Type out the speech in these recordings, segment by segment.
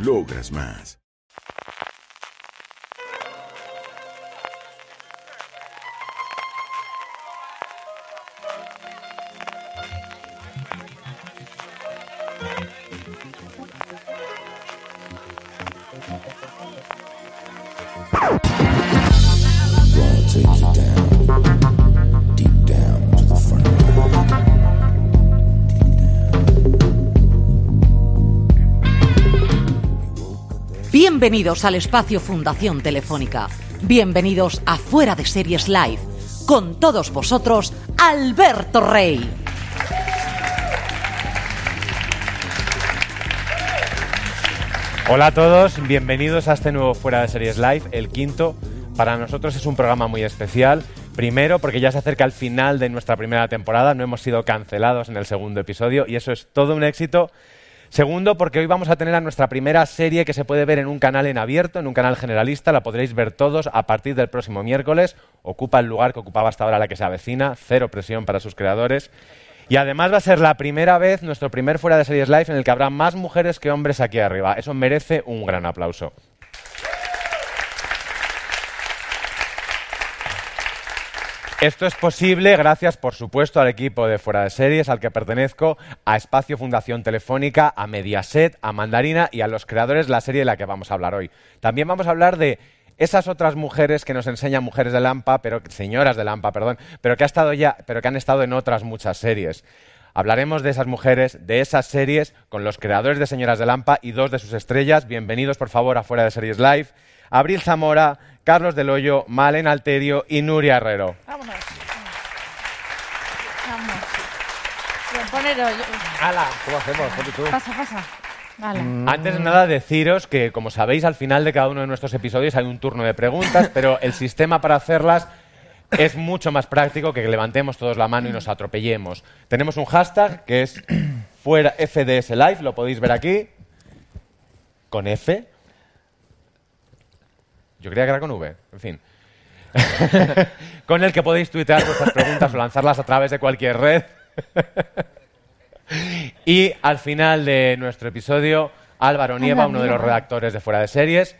Logras más. Bienvenidos al espacio Fundación Telefónica. Bienvenidos a Fuera de Series Live. Con todos vosotros, Alberto Rey. Hola a todos, bienvenidos a este nuevo Fuera de Series Live, el quinto. Para nosotros es un programa muy especial. Primero, porque ya se acerca el final de nuestra primera temporada, no hemos sido cancelados en el segundo episodio y eso es todo un éxito. Segundo, porque hoy vamos a tener a nuestra primera serie que se puede ver en un canal en abierto, en un canal generalista, la podréis ver todos a partir del próximo miércoles. Ocupa el lugar que ocupaba hasta ahora la que se avecina, cero presión para sus creadores. Y además va a ser la primera vez, nuestro primer fuera de series live, en el que habrá más mujeres que hombres aquí arriba. Eso merece un gran aplauso. Esto es posible gracias, por supuesto, al equipo de Fuera de Series, al que pertenezco, a Espacio Fundación Telefónica, a Mediaset, a Mandarina y a los creadores de la serie de la que vamos a hablar hoy. También vamos a hablar de esas otras mujeres que nos enseñan mujeres de Lampa, pero señoras de Lampa, perdón, pero que, ha estado ya, pero que han estado en otras muchas series. Hablaremos de esas mujeres, de esas series, con los creadores de Señoras de Lampa y dos de sus estrellas. Bienvenidos, por favor, a Fuera de Series Live. Abril Zamora, Carlos Del Hoyo, Malen Alterio y Nuria Herrero. Vámonos. Vamos. Ponero. ¡Hala! ¿Cómo hacemos? tú. Pasa, pasa. Vale. Antes de nada, deciros que, como sabéis, al final de cada uno de nuestros episodios hay un turno de preguntas, pero el sistema para hacerlas es mucho más práctico que levantemos todos la mano y nos atropellemos. Tenemos un hashtag que es fuera FDS Live, lo podéis ver aquí, con F. Yo creía que era con V, en fin. con el que podéis tuitear vuestras preguntas o lanzarlas a través de cualquier red. y al final de nuestro episodio, Álvaro Nieva, uno de los redactores de Fuera de Series,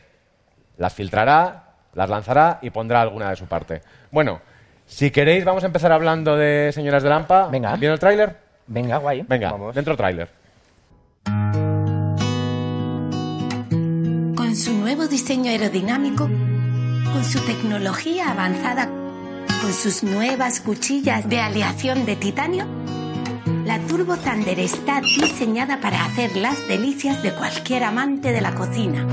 las filtrará, las lanzará y pondrá alguna de su parte. Bueno, si queréis, vamos a empezar hablando de Señoras de Lampa. Venga. ¿Viene el tráiler? Venga, guay. Venga, Vamos. dentro tráiler. Nuevo diseño aerodinámico, con su tecnología avanzada, con sus nuevas cuchillas de aleación de titanio, la Turbo Thunder está diseñada para hacer las delicias de cualquier amante de la cocina.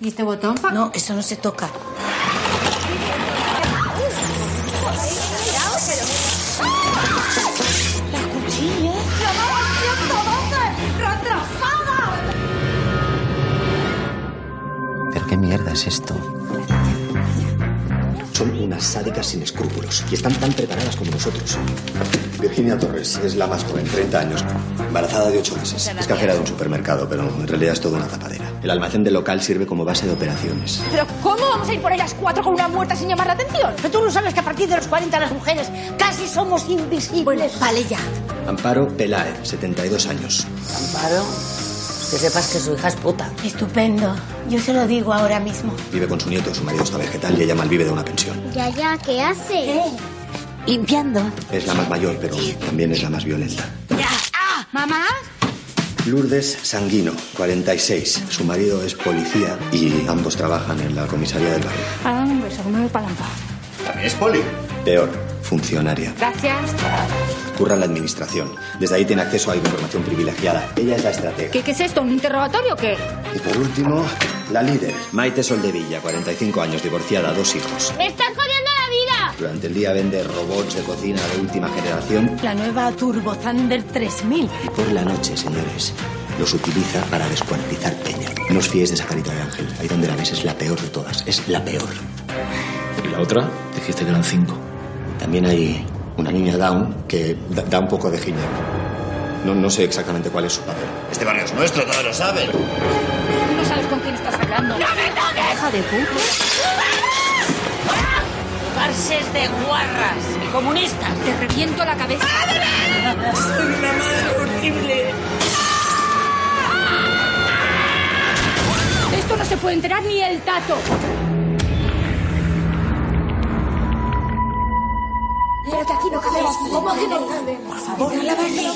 ¿Y este botón? pa- No, eso no se toca. Es esto? Son unas sádicas sin escrúpulos y están tan preparadas como nosotros. Virginia Torres es la más joven, 30 años, embarazada de 8 meses. Es cajera de un supermercado, pero en realidad es toda una tapadera. El almacén del local sirve como base de operaciones. ¿Pero cómo vamos a ir por ellas cuatro con una muerta sin llamar la atención? Pero tú no sabes que a partir de los 40 las mujeres casi somos invisibles. vale ya. Amparo Pelae, 72 años. Amparo, que sepas que su hija es puta. Estupendo. Yo se lo digo ahora mismo. Vive con su nieto, su marido está vegetal y ella malvive de una pensión. Ya, ya, ¿qué hace? Limpiando. Es la más mayor, pero también es la más violenta. ¡Mamá! Lourdes Sanguino, 46. Su marido es policía y ambos trabajan en la comisaría del barrio. Dame un beso, me lampa. ¿También es poli? Peor, funcionaria. Gracias. Curra en la administración. Desde ahí tiene acceso a información privilegiada. Ella es la estratega. ¿Qué, qué es esto? ¿Un interrogatorio o qué? Y por último, la líder, Maite Soldevilla, 45 años, divorciada, dos hijos. ¡Me estás jodiendo la vida! Durante el día vende robots de cocina de última generación La nueva Turbo Thunder 3000. y por la noche, señores, los utiliza para descuartizar peña. No os fiéis de esa carita de ángel. Ahí donde la ves es la peor de todas. Es la peor. ¿Y la otra? Dijiste que eran cinco. También hay una niña down que da, da un poco de ginebra. No, no sé exactamente cuál es su papel. Este barrio es nuestro, todos lo saben. No sabes con quién estás hablando. ¡No me toques! ¡Hija de puta! Farses de guarras y comunistas. Te reviento la cabeza. Soy una madre horrible. Esto no se puede enterar ni el tato. Que aquí no cabemos. ¿Cómo que no cabemos? Por favor, la barriga.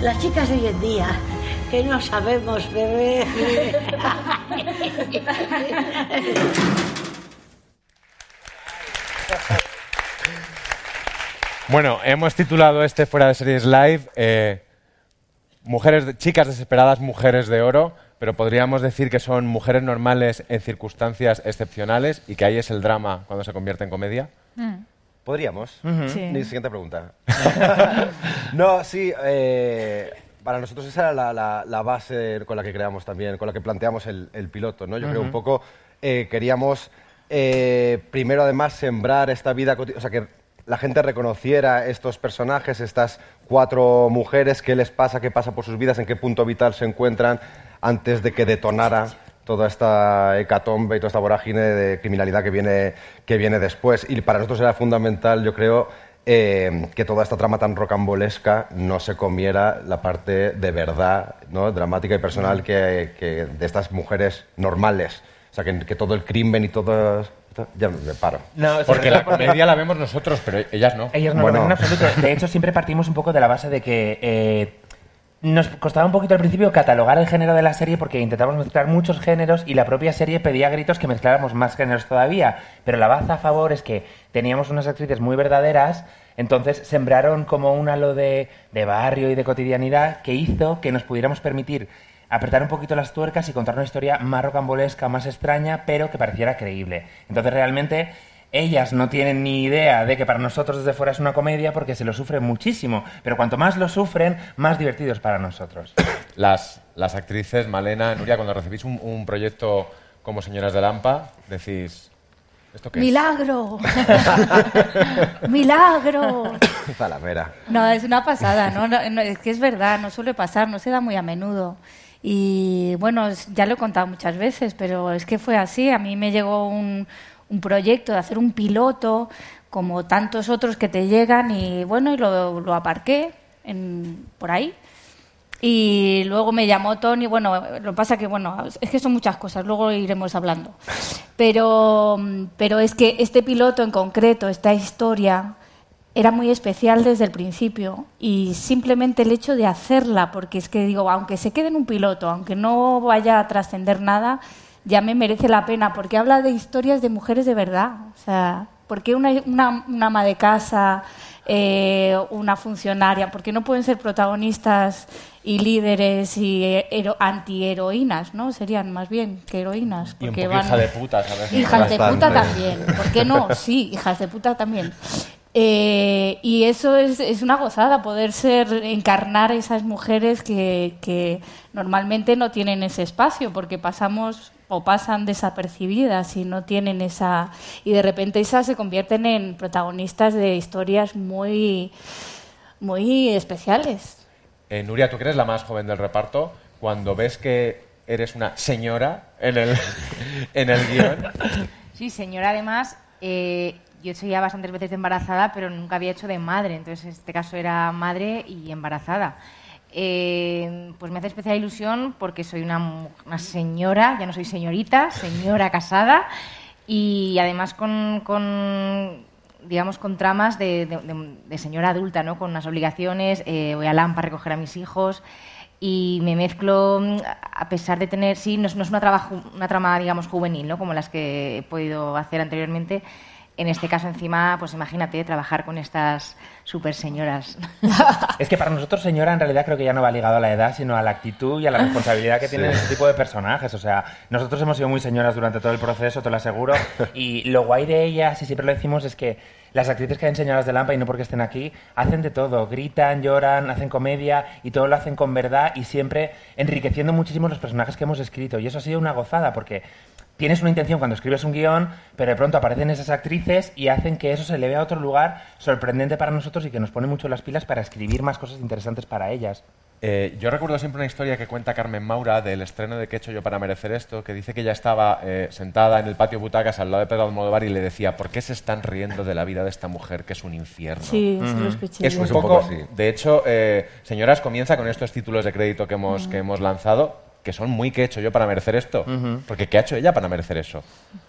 Las chicas de hoy en día, que no sabemos beber. Bueno, hemos titulado este Fuera de Series Live eh, mujeres de- Chicas desesperadas, mujeres de oro, pero podríamos decir que son mujeres normales en circunstancias excepcionales y que ahí es el drama cuando se convierte en comedia. Podríamos. Sí. Mi siguiente pregunta. no, sí, eh, para nosotros esa era la, la- la base con la que creamos también, con la que planteamos el, el piloto, ¿no? Yo creo Ujú. un poco eh, queríamos eh, primero además sembrar esta vida, o sea, que la gente reconociera estos personajes, estas cuatro mujeres, qué les pasa, qué pasa por sus vidas, en qué punto vital se encuentran antes de que detonara toda esta hecatombe y toda esta vorágine de criminalidad que viene, que viene después. Y para nosotros era fundamental, yo creo, eh, que toda esta trama tan rocambolesca no se comiera la parte de verdad, ¿no? dramática y personal que, que de estas mujeres normales. O sea, que, que todo el crimen y todo... Ya me paro. No, Porque la comedia la vemos nosotros, pero ellas no. Ellos no Bueno. lo ven en absoluto. De hecho, siempre partimos un poco de la base de que eh, nos costaba un poquito al principio catalogar el género de la serie porque intentamos mezclar muchos géneros y la propia serie pedía gritos que mezcláramos más géneros todavía. Pero la baza a favor es que teníamos unas actrices muy verdaderas, entonces sembraron como un halo de, de barrio y de cotidianidad que hizo que nos pudiéramos permitir apretar un poquito las tuercas y contar una historia más rocambolesca, más extraña, pero que pareciera creíble. Entonces realmente ellas no tienen ni idea de que para nosotros desde fuera es una comedia porque se lo sufren muchísimo, pero cuanto más lo sufren, más divertido es para nosotros. Las, las actrices, Malena, Nuria, cuando recibís un, un proyecto como Señoras de Lampa, decís, ¿esto qué es? ¡Milagro! ¡Milagro! Zalamera. No, es una pasada, ¿no? No, no, es que es verdad, no suele pasar, no se da muy a menudo. Y bueno, ya lo he contado muchas veces, pero es que fue así. A mí me llegó un, un proyecto de hacer un piloto, como tantos otros que te llegan, y bueno, y lo, lo aparqué en- por ahí. Y luego me llamó Tony, bueno, lo que pasa que, bueno, es que son muchas cosas, luego iremos hablando. Pero, pero es que este piloto en concreto, esta historia, era muy especial desde el principio y simplemente el hecho de hacerla, porque es que digo, aunque se quede en un piloto, aunque no vaya a trascender nada, ya me merece la pena, porque habla de historias de mujeres de verdad. O sea, porque una, una, una ama de casa, eh, una funcionaria, porque no pueden ser protagonistas y líderes y eh, hero- antiheroínas, ¿no? Serían más bien que heroínas. Y un porque van- hija de puta, ¿sabes? Hijas de puta también. ¿Por qué no? Sí, hijas de puta también. Eh, y eso es, es una gozada, poder ser, encarnar esas mujeres que, que normalmente no tienen ese espacio, porque pasamos o pasan desapercibidas y no tienen esa... Y de repente esas se convierten en protagonistas de historias muy, muy especiales. Eh, Nuria, tú que eres la más joven del reparto, cuando ves que eres una señora en el, en el guion, Sí, señora, además, eh, yo ya bastantes veces de embarazada, pero nunca había hecho de madre. Entonces, en este caso era madre y embarazada. Eh, pues me hace especial ilusión porque soy una, una señora, ya no soy señorita, señora casada, y además con, con digamos, con tramas de, señora adulta, ¿no? Con unas obligaciones, eh, voy a Lampa a recoger a mis hijos y me mezclo, mm, a pesar de tener, sí, no es, no es una, trama, ju- una trama, digamos, juvenil, ¿no? Como las que he podido hacer anteriormente. En este caso, encima, pues imagínate, trabajar con estas super señoras. Es que para nosotros, señora, en realidad creo que ya no va ligado a la edad, sino a la actitud y a la responsabilidad que tienen Sí. este tipo de personajes. O sea, nosotros hemos sido muy señoras durante todo el proceso, te lo aseguro. Y lo guay de ellas, y siempre lo decimos, es que las actrices que hacen señoras de Lampa, y no porque estén aquí, hacen de todo. Gritan, lloran, hacen comedia, y todo lo hacen con verdad y siempre enriqueciendo muchísimo los personajes que hemos escrito. Y eso ha sido una gozada, porque tienes una intención cuando escribes un guion, pero de pronto aparecen esas actrices y hacen que eso se le vea a otro lugar sorprendente para nosotros y que nos pone mucho las pilas para escribir más cosas interesantes para ellas. Eh, yo recuerdo siempre una historia que cuenta Carmen Maura del estreno de ¿Qué he hecho yo para merecer esto? Que dice que ella estaba eh, sentada en el patio butacas al lado de Pedro Almodóvar y le decía ¿Por qué se están riendo de la vida de esta mujer que es un infierno? Sí, eso lo escuché Es un poco, de hecho, eh, señoras, comienza con estos títulos de crédito que hemos, que hemos lanzado, que son muy ¿Qué he hecho yo para merecer esto? Porque ¿qué ha hecho ella para merecer eso?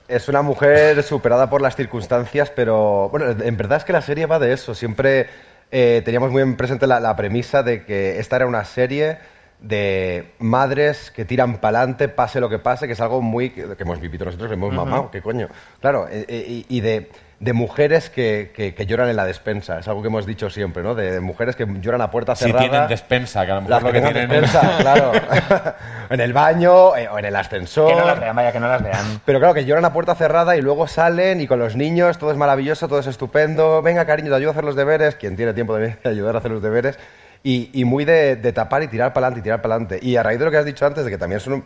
Es una mujer superada por las circunstancias, pero bueno, en verdad es que la serie va de eso. Siempre eh, teníamos muy en presente la, la premisa de que esta era una serie de madres que tiran para adelante, pase lo que pase, que es algo muy que, que hemos vivido nosotros, que hemos mamado, qué coño. Claro, eh, eh, y de, de mujeres que, que- que lloran en la despensa, es algo que hemos dicho siempre, ¿no? De, de mujeres que lloran a puerta Si cerrada. tienen despensa, que a lo mejor lo que tienen despensa, claro. en el baño eh, o en el ascensor. Que no las vean, vaya, que no las vean. Pero claro, que lloran a puerta cerrada y luego salen y con los niños todo es maravilloso, todo es estupendo. Venga, cariño, te ayudo a hacer los deberes. Quien tiene tiempo de ayudar a hacer los deberes. Y, y muy de, de tapar y tirar para adelante y tirar para adelante. Y a raíz de lo que has dicho antes, de que también son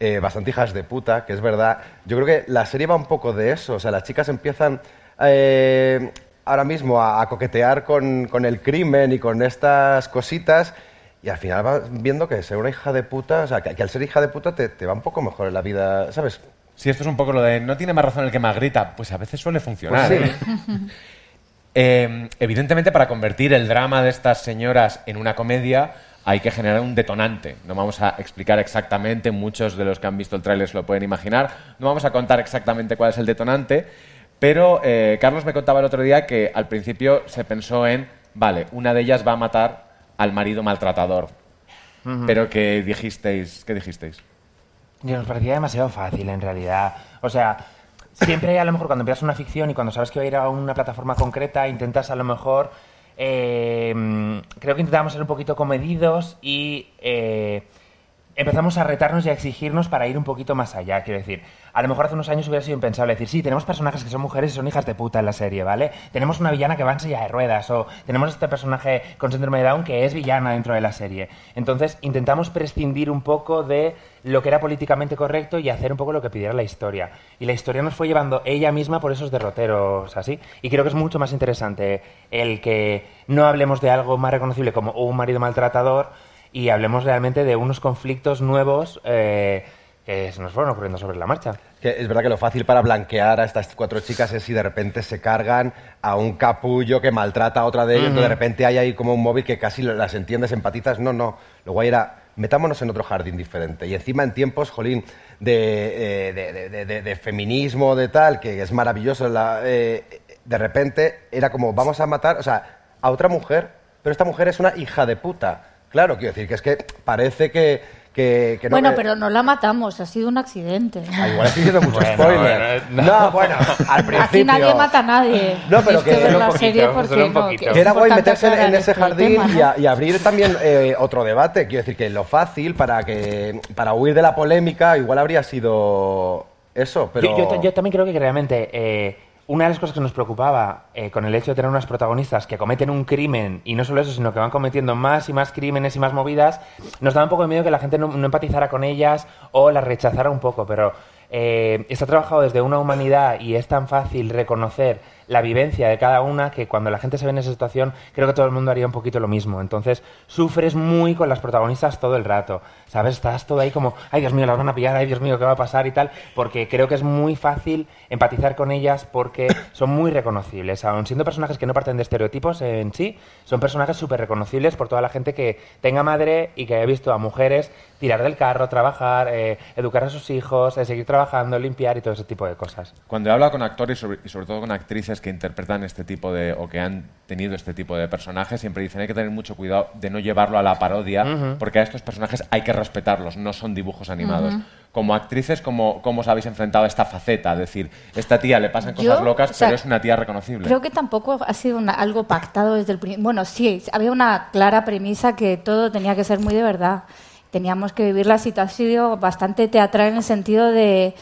eh, bastante hijas de puta, que es verdad, yo creo que la serie va un poco de eso. O sea, las chicas empiezan eh, ahora mismo a, a coquetear con, con el crimen y con estas cositas. Y al final vas viendo que ser una hija de puta, o sea, que, que al ser hija de puta te, te va un poco mejor en la vida, ¿sabes? Si esto es un poco lo de no tiene más razón el que más grita, pues a veces suele funcionar. Pues ¿eh? Eh, evidentemente, para convertir el drama de estas señoras en una comedia, hay que generar un detonante. No vamos a explicar exactamente, muchos de los que han visto el tráiler se lo pueden imaginar, no vamos a contar exactamente cuál es el detonante, pero eh, Carlos me contaba el otro día que al principio se pensó en, vale, una de ellas va a matar al marido maltratador. Ujú. Pero que dijisteis, ¿qué dijisteis? Nos parecía demasiado fácil, en realidad. O sea, siempre a lo mejor cuando empiezas una ficción y cuando sabes que va a ir a una plataforma concreta, intentas a lo mejor... eh, creo que intentábamos ser un poquito comedidos y eh, empezamos a retarnos y a exigirnos para ir un poquito más allá. Quiero decir, a lo mejor hace unos años hubiera sido impensable decir, sí, tenemos personajes que son mujeres y son hijas de puta en la serie, ¿vale? Tenemos una villana que va en silla de ruedas o tenemos este personaje con síndrome de Down que es villana dentro de la serie. Entonces intentamos prescindir un poco de lo que era políticamente correcto y hacer un poco lo que pidiera la historia. Y la historia nos fue llevando ella misma por esos derroteros así. Y creo que es mucho más interesante el que no hablemos de algo más reconocible como un marido maltratador y hablemos realmente de unos conflictos nuevos eh, que se nos fueron ocurriendo sobre la marcha. Que es verdad que lo fácil para blanquear a estas cuatro chicas es si de repente se cargan a un capullo que maltrata a otra de ellas, Ujú. de repente hay ahí como un móvil que casi las entiendes, empatizas. No, no. Lo guay era, metámonos en otro jardín diferente. Y encima en tiempos, jolín, de, eh, de- de- de- de- de feminismo, de tal, que es maravilloso, la- eh, de repente era como, vamos a matar, o sea, a otra mujer, pero esta mujer es una hija de puta. Claro, quiero decir que es que parece que, que, que no... bueno, pero no la matamos, ha sido un accidente. Ah, igual estoy diciendo mucho Bueno, spoiler. bueno, no. no. bueno, al principio. Aquí nadie mata a nadie. No, pero que- ver la serie porque un poquito. que es Que era guay meterse en, ese este jardín tema, ¿no? y, a- y abrir también eh, otro debate. Quiero decir que lo fácil para que para huir de la polémica igual habría sido eso, pero Yo, yo- yo también creo que realmente eh, una de las cosas que nos preocupaba eh, con el hecho de tener unas protagonistas que cometen un crimen, y no solo eso, sino que van cometiendo más y más crímenes y más movidas, nos daba un poco de miedo que la gente no, empatizara con ellas o las rechazara un poco, pero eh, está trabajado desde una humanidad y es tan fácil reconocer la vivencia de cada una que cuando la gente se ve en esa situación creo que todo el mundo haría un poquito lo mismo. Entonces sufres muy con las protagonistas todo el rato, ¿sabes? Estás todo ahí como, ay Dios mío, las van a pillar, ay Dios mío, ¿qué va a pasar y tal? Porque creo que es muy fácil empatizar con ellas porque son muy reconocibles. Aun siendo personajes que no parten de estereotipos en sí, son personajes súper reconocibles por toda la gente que tenga madre y que haya visto a mujeres tirar del carro, trabajar, eh, educar a sus hijos, eh, seguir trabajando, limpiar y todo ese tipo de cosas. Cuando he hablado con actores y sobre, y sobre todo con actrices que interpretan este tipo de, o que han tenido este tipo de personajes, siempre dicen hay que tener mucho cuidado de no llevarlo a la parodia, porque a estos personajes hay que respetarlos, no son dibujos animados. Como actrices, ¿cómo, ¿cómo os habéis enfrentado a esta faceta? Es decir, esta tía le pasan cosas Yo, locas, o sea, pero es una tía reconocible. Creo que tampoco ha sido una- algo pactado desde el principio. Bueno, sí, había una clara premisa que todo tenía que ser muy de verdad. Teníamos que vivir la situación bastante teatral en el sentido de,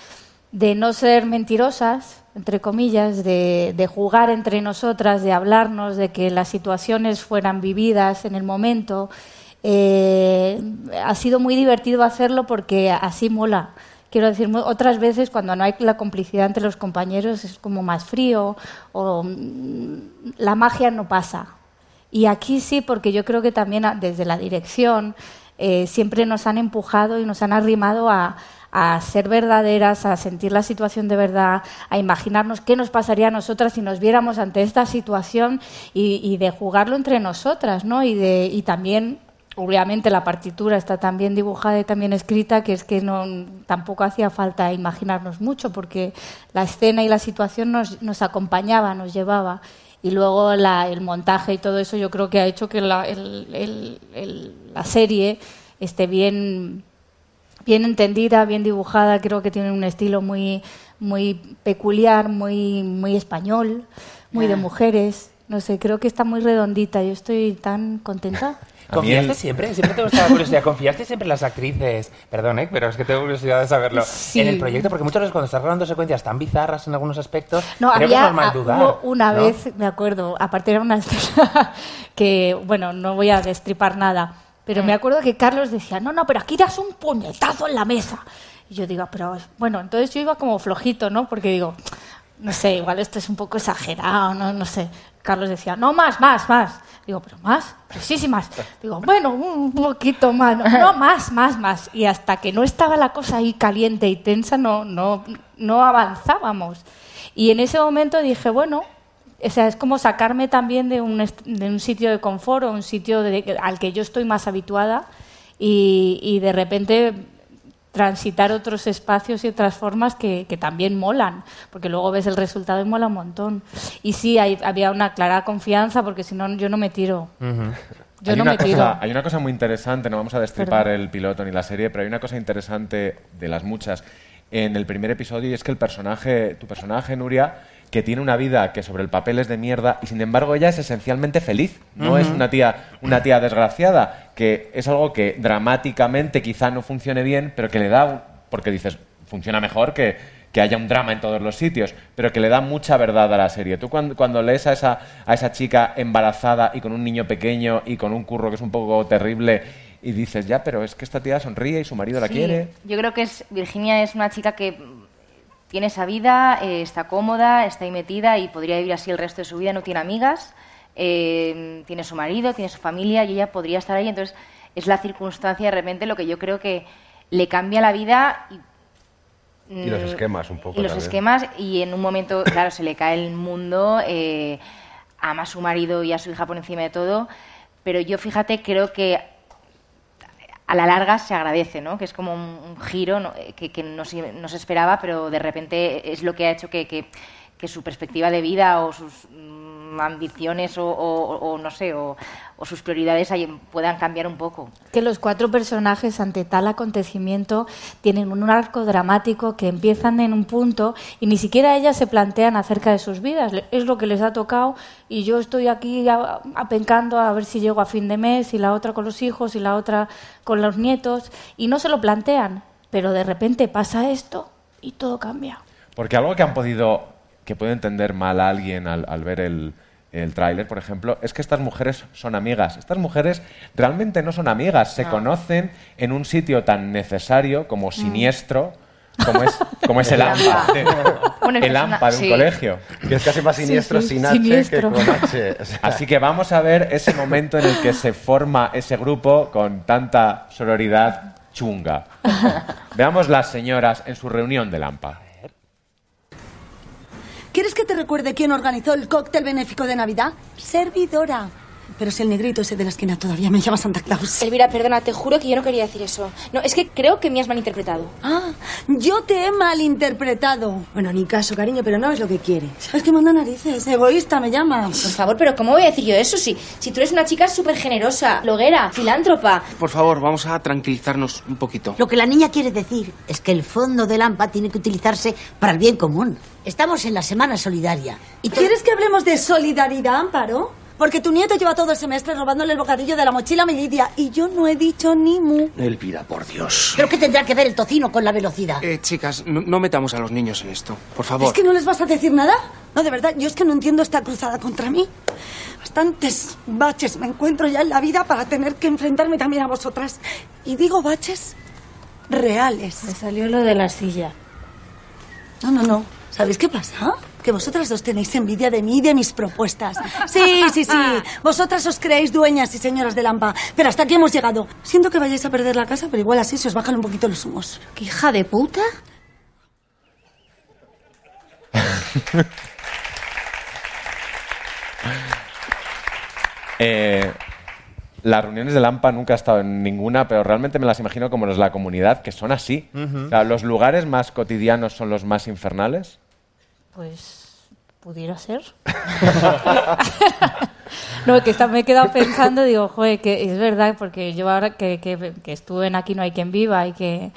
de no ser mentirosas, entre comillas, de, de jugar entre nosotras, de hablarnos, de que las situaciones fueran vividas en el momento. Eh, ha sido muy divertido hacerlo porque así mola. Quiero decir, otras veces cuando no hay la complicidad entre los compañeros es como más frío o mm, la magia no pasa. Y aquí sí, porque yo creo que también desde la dirección eh, siempre nos han empujado y nos han arrimado a, a ser verdaderas, a sentir la situación de verdad, a imaginarnos qué nos pasaría a nosotras si nos viéramos ante esta situación y, de jugarlo entre nosotras, ¿no? Y, de, y también, obviamente, la partitura está tan bien dibujada y también escrita que es que no, tampoco hacía falta imaginarnos mucho porque la escena y la situación nos, nos acompañaba, nos llevaba. Y luego el montaje y todo eso yo creo que ha hecho que la, la serie esté bien, bien entendida, bien dibujada. Creo que tiene un estilo muy, muy peculiar, muy, muy español, muy de Ah. mujeres. No sé, creo que está muy redondita. Yo estoy tan contenta. ¿Confiaste siempre? Siempre tengo esta curiosidad. ¿Confiaste siempre en las actrices? Perdón, ¿eh? pero es que tengo curiosidad de saberlo. Sí. En el proyecto, porque muchas veces cuando estás grabando secuencias tan bizarras en algunos aspectos, No, creo que había es normal dudar. hubo una ¿no? vez, me acuerdo, aparte era una escena que, bueno, no voy a destripar nada, pero Mm. me acuerdo que Carlos decía, no, no, pero aquí das un puñetazo en la mesa. Y yo digo, pero bueno, entonces yo iba como flojito, ¿no? Porque digo, no sé, igual esto es un poco exagerado, no, no sé. Carlos decía, no, más, más, más. Digo, pero más, pero sí, sí, más. Digo, bueno, un poquito más, no, no, más, más, más. Y hasta que no estaba la cosa ahí caliente y tensa, no, no, no avanzábamos. Y en ese momento dije, bueno, o sea, es como sacarme también de un, de un sitio de confort o un sitio de- al que yo estoy más habituada y, y de repente transitar otros espacios y otras formas que, que también molan, porque luego ves el resultado y mola un montón. Y sí, hay- había una clara confianza, porque si no, yo no me tiro. Yo hay, no una me cosa, tiro. hay una cosa muy interesante, no vamos a destripar Perdón. el piloto ni la serie, pero hay una cosa interesante de las muchas en el primer episodio y es que el personaje, tu personaje, Nuria, que tiene una vida que sobre el papel es de mierda y sin embargo ella es esencialmente feliz. No es una tía, una tía desgraciada, que es algo que dramáticamente quizá no funcione bien, pero que le da, porque dices, funciona mejor que, que haya un drama en todos los sitios, pero que le da mucha verdad a la serie. Tú cuando, cuando lees a esa, a esa chica embarazada y con un niño pequeño y con un curro que es un poco terrible y dices, ya, pero es que esta tía sonríe y su marido la quiere. Yo creo que es Virginia es una chica que tiene esa vida, eh, está cómoda, está ahí metida y podría vivir así el resto de su vida. No tiene amigas, eh, tiene su marido, tiene su familia y ella podría estar ahí. Entonces es la circunstancia de repente lo que yo creo que le cambia la vida y Y los Mm, esquemas un poco y los también. esquemas y en un momento, claro, se le cae el mundo, eh, ama a su marido y a su hija por encima de todo, pero yo fíjate, creo que a la larga se agradece, ¿no? Que es como un, giro ¿no? Eh, que, no, se, esperaba, pero de repente es lo que ha hecho que, que- su perspectiva de vida o sus mm, ambiciones o, o- o no sé, o, o sus prioridades ahí puedan cambiar un poco. que los cuatro personajes ante tal acontecimiento tienen un arco dramático que empiezan en un punto y ni siquiera ellas se plantean acerca de sus vidas. Es lo que les ha tocado y yo estoy aquí apencando a ver si llego a fin de mes y la otra con los hijos y la otra con los nietos y no se lo plantean. Pero de repente pasa esto y todo cambia. Porque algo que han podido, que puede entender mal a alguien al, al ver el, el tráiler, por ejemplo, es que estas mujeres son amigas. Estas mujeres realmente no son amigas, se No. conocen en un sitio tan necesario como siniestro, como es, como es el AMPA. Bueno, el AMPA de un sí. colegio. Que es casi más siniestro sin H que con H. O sea, Así que vamos a ver ese momento en el que se forma ese grupo con tanta sororidad chunga. Veamos las señoras en su reunión del AMPA. ¿Quieres que te recuerde quién organizó el cóctel benéfico de Navidad? Servidora. Pero si el negrito ese de la esquina todavía me llama Santa Claus. Elvira, perdona, te juro que yo no quería decir eso. No, es que creo que me has malinterpretado. Ah, yo te he malinterpretado. Bueno, ni caso, cariño, pero no es lo que quiere. Es que manda narices, egoísta me llamas. Por favor, pero ¿cómo voy a decir yo eso? Si, si tú eres una chica súper generosa, bloguera, filántropa. Por favor, vamos a tranquilizarnos un poquito. Lo que la niña quiere decir es que el fondo del AMPA tiene que utilizarse para el bien común. Estamos en la semana solidaria. ¿Y quieres que hablemos de solidaridad, Amparo? Porque tu nieto lleva todo el semestre robándole el bocadillo de la mochila a mi Lidia y yo no he dicho ni mu. Elvira, por Dios. ¿Pero qué tendrá que ver el tocino con la velocidad? Eh, chicas, no, no metamos a los niños en esto, por favor. ¿Es que no les vas a decir nada? No, de verdad, yo es que no entiendo esta cruzada contra mí. Bastantes baches me encuentro ya en la vida para tener que enfrentarme también a vosotras. Y digo baches reales. Me salió lo de la silla. No, no, no. ¿Sabéis qué pasa? Que vosotras dos tenéis envidia de mí y de mis propuestas. Sí, sí, sí. Vosotras os creéis dueñas y señoras de Lampa. Pero hasta aquí hemos llegado. Siento que vayáis a perder la casa, pero igual así se os bajan un poquito los humos. ¿Qué hija de puta? Eh, las reuniones de Lampa nunca he estado en ninguna, pero realmente me las imagino como los de la comunidad, que son así. O sea, los lugares más cotidianos son los más infernales. Pues pudiera ser. no, que está- me he quedado pensando, digo, joder, que es verdad, porque yo ahora que, que, que estuve en Aquí no hay quien viva y que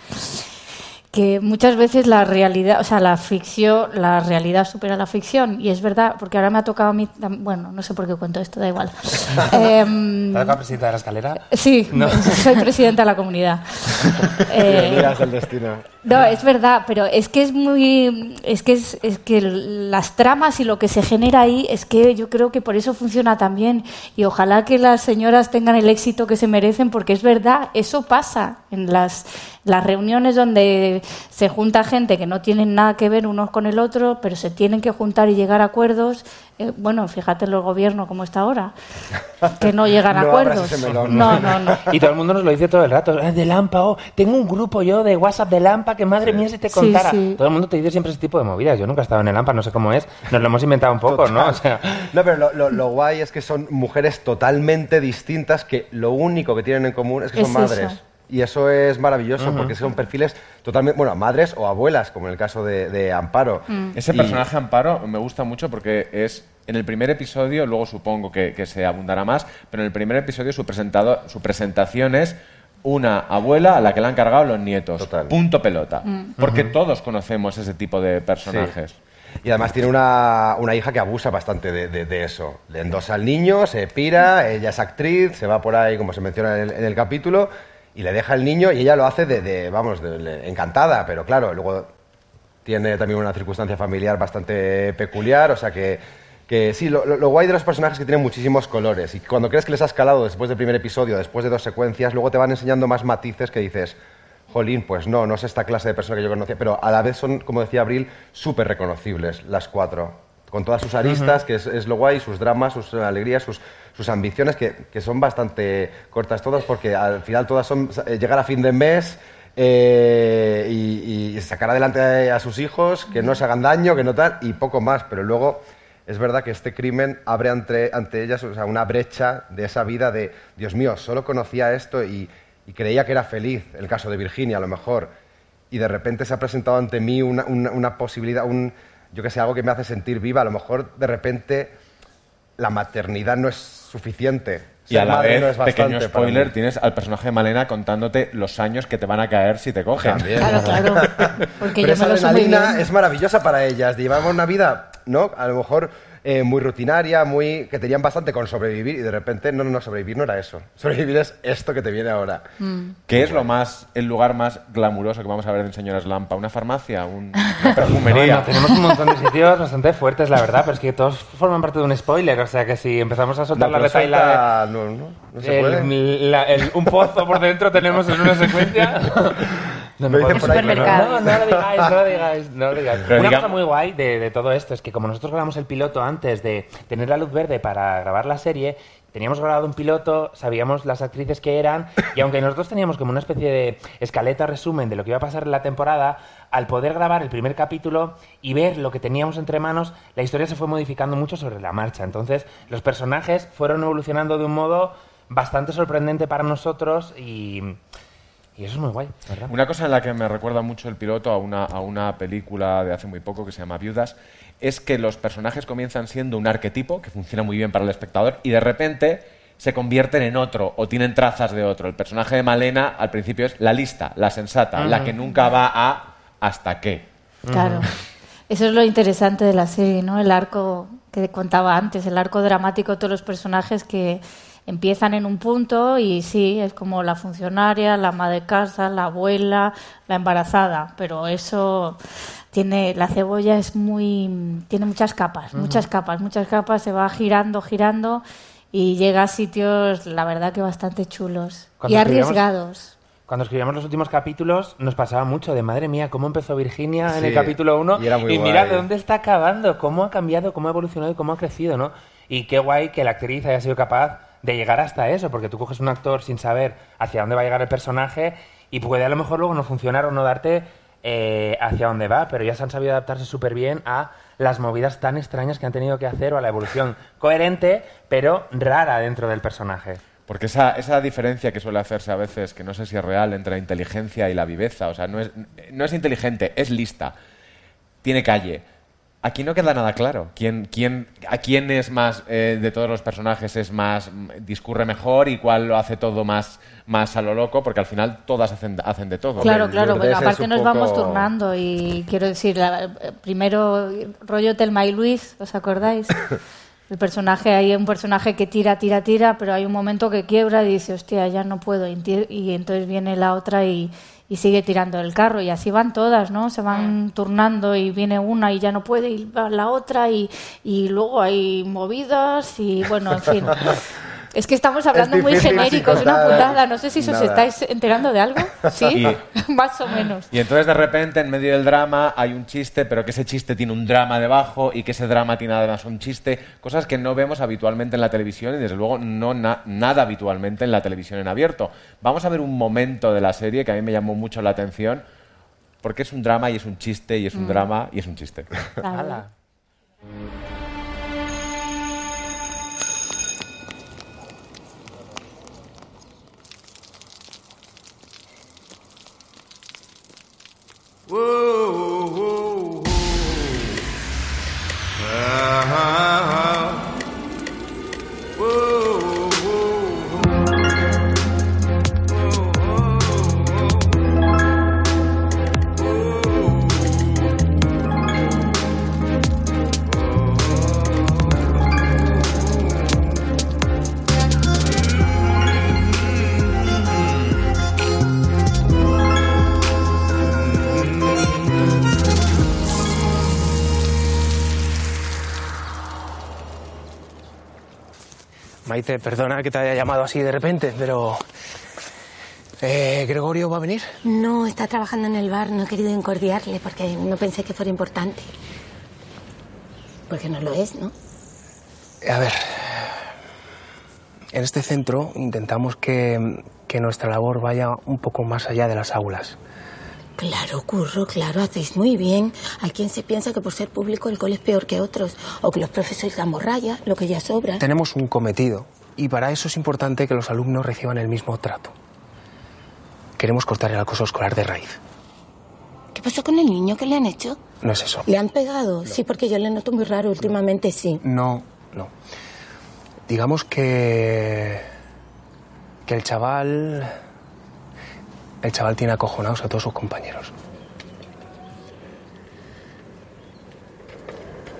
que muchas veces la realidad, o sea, la ficción, la realidad supera la ficción y es verdad, porque ahora me ha tocado a mí, bueno, no sé por qué cuento esto, da igual. Em, ¿Te ha tocado presidenta de la escalera? sí, No. soy presidenta de la comunidad. Eh, el destino. no, es verdad, pero es que es muy. Es que, es, es que las tramas y lo que se genera ahí, es que yo creo que por eso funciona tan bien. Y ojalá que las señoras tengan el éxito que se merecen, porque es verdad, eso pasa en las, las reuniones donde se junta gente que no tienen nada que ver unos con el otro, pero se tienen que juntar y llegar a acuerdos. Eh, bueno, fíjate el gobierno como está ahora, que no llegan a No acuerdos. melón. No, no, no. Y todo el mundo nos lo dice todo el rato. "Ah, de Lampa, oh, tengo un grupo yo de WhatsApp de Lampa que madre mía si te Sí, contara. sí. Todo el mundo te dice siempre ese tipo de movidas. Yo nunca he estado en el Lampa, no sé cómo es. Nos lo hemos inventado un poco, ¿no? O sea, No, pero lo, lo- lo guay es que son mujeres totalmente distintas que lo único que tienen en común es que Es son madres. eso. Y eso es maravilloso porque son perfiles totalmente, bueno, madres o abuelas, como en el caso de, de Amparo. Ese Y- personaje Amparo me gusta mucho porque es en el primer episodio, luego supongo que, que se abundará más, pero en el primer episodio su, presentado, su presentación es una abuela a la que le han cargado los nietos. Punto pelota. Mm. Porque todos conocemos ese tipo de personajes. Y además tiene una, una hija que abusa bastante de, de- de eso. Le endosa al niño, se pira, ella es actriz, se va por ahí, como se menciona en el, en el capítulo, y le deja al niño y ella lo hace de, de, vamos, de- de- encantada, pero claro, luego tiene también una circunstancia familiar bastante peculiar, o sea que, que sí, lo, lo- guay de los personajes es que tienen muchísimos colores y cuando crees que les has calado después del primer episodio, después de dos secuencias, luego te van enseñando más matices que dices, jolín, pues no, no es esta clase de persona que yo conocía, pero a la vez son, como decía Abril, súper reconocibles las cuatro. Con todas sus aristas, que es, es lo guay, sus dramas, sus alegrías, sus, sus ambiciones, que, que son bastante cortas todas, porque al final todas son eh, llegar a fin de mes eh, y, sacar adelante a sus hijos, que no se hagan daño, que no tal, y poco más. Pero luego es verdad que este crimen abre ante, ante ellas una brecha de esa vida de, Dios mío, solo conocía esto y, creía que era feliz, el caso de Virginia a lo mejor, y de repente se ha presentado ante mí una, una- una posibilidad, un, yo que sé, algo que me hace sentir viva. A lo mejor de repente la maternidad no es suficiente. Y a la madre vez, no es bastante pequeño para spoiler, tienes al personaje de Malena contándote los años que te van a caer si te cogen. También. Claro, claro. Porque Pero yo esa me lo adrenalina bien. es maravillosa para ellas. Llevamos una vida, ¿no? A lo mejor eh, muy rutinaria, muy que tenían bastante con sobrevivir y de repente, no, no, no, sobrevivir no era eso. Sobrevivir es esto que te viene ahora. ¿Qué es lo más, el lugar más glamuroso que vamos a ver en Señoras Lampa? ¿Una farmacia? Un- ¿Una perfumería? Bueno, tenemos un montón de sitios bastante fuertes, la verdad, pero es que todos forman parte de un spoiler. O sea que si empezamos a soltar No, la pero retaila suelta- no, no, no se el- puede. la- el- un pozo por dentro tenemos en una secuencia. No, por ahí, pero no, no lo digáis, no lo digáis, no lo digáis. Pero Una cosa muy guay de, de todo esto es que como nosotros grabamos el piloto antes de tener la luz verde para grabar la serie, teníamos grabado un piloto, sabíamos las actrices que eran, y aunque nosotros teníamos como una especie de escaleta resumen de lo que iba a pasar en la temporada, al poder grabar el primer capítulo y ver lo que teníamos entre manos, la historia se fue modificando mucho sobre la marcha. Entonces, los personajes fueron evolucionando de un modo bastante sorprendente para nosotros y, y eso es muy guay, ¿verdad? Una cosa en la que me recuerda mucho el piloto a una, a una película de hace muy poco que se llama Viudas es que los personajes comienzan siendo un arquetipo que funciona muy bien para el espectador y de repente se convierten en otro o tienen trazas de otro. El personaje de Malena al principio es la lista, la sensata, la que nunca va a hasta qué. Claro. Eso es lo interesante de la serie, ¿no? El arco que contaba antes, el arco dramático de todos los personajes que empiezan en un punto y sí, es como la funcionaria, la ama de casa, la abuela, la embarazada, pero eso tiene la cebolla es muy tiene muchas capas, muchas capas, muchas capas, se va girando, girando y llega a sitios la verdad que bastante chulos Cuando y arriesgados. Cuando escribíamos los últimos capítulos nos pasaba mucho de madre mía, cómo empezó Virginia en el capítulo 1 y era muy mira guay. de dónde está acabando, cómo ha cambiado, cómo ha evolucionado y cómo ha crecido, ¿no? Y qué guay que la actriz haya sido capaz de llegar hasta eso, porque tú coges un actor sin saber hacia dónde va a llegar el personaje y puede a lo mejor luego no funcionar o no darte eh, hacia dónde va, pero ya se han sabido adaptarse súper bien a las movidas tan extrañas que han tenido que hacer o a la evolución coherente, pero rara dentro del personaje. Porque esa, esa diferencia que suele hacerse a veces, que no sé si es real, entre la inteligencia y la viveza, o sea, no es, no es inteligente, es lista, tiene calle. Aquí no queda nada claro. ¿Quién, quién, ¿A quién es más, eh, de todos los personajes, es más, discurre mejor y cuál lo hace todo más, más a lo loco? Porque al final todas hacen, hacen de todo. Claro, claro, es aparte nos poco- vamos turnando y quiero decir, la- primero rollo Telma y Luis, ¿os acordáis? El personaje, hay un personaje que tira, tira, tira, pero hay un momento que quiebra y dice, hostia, ya no puedo. Y entonces viene la otra y, y sigue tirando el carro. Y así van todas, ¿no? Se van turnando y viene una y ya no puede va la otra y, y luego hay movidas y bueno, en fin. Es que estamos hablando muy difícil genérico, es una contar putada. No sé si os estáis enterando de algo. ¿Sí? Y- Más o menos. Y entonces de repente en medio del drama hay un chiste, pero que ese chiste tiene un drama debajo y que ese drama tiene además un chiste, cosas que no vemos habitualmente en la televisión y desde luego no na- nada habitualmente en la televisión en abierto. Vamos a ver un momento de la serie que a mí me llamó mucho la atención porque es un drama y es un chiste y es un Mm. drama y es un chiste. Whoa, whoa, whoa. Ah, Maite, perdona que te haya llamado así de repente, pero... Eh, ¿Gregorio va a venir? No, está trabajando en el bar. No he querido incordiarle porque no pensé que fuera importante. Porque no lo es, ¿no? A ver, en este centro intentamos que, que nuestra labor vaya un poco más allá de las aulas. Claro, curro, claro, hacéis muy bien. Hay quien se piensa que por ser público el cole es peor que otros, o que los profesores dan morralla, lo que ya sobra. Tenemos un cometido y para eso es importante que los alumnos reciban el mismo trato. Queremos cortar el acoso escolar de raíz. ¿Qué pasó con el niño? ¿Qué le han hecho? No es eso. ¿Le han pegado? Sí, porque yo le noto muy raro últimamente, sí. No, no. Digamos que. que el chaval. El chaval tiene acojonados a todos sus compañeros.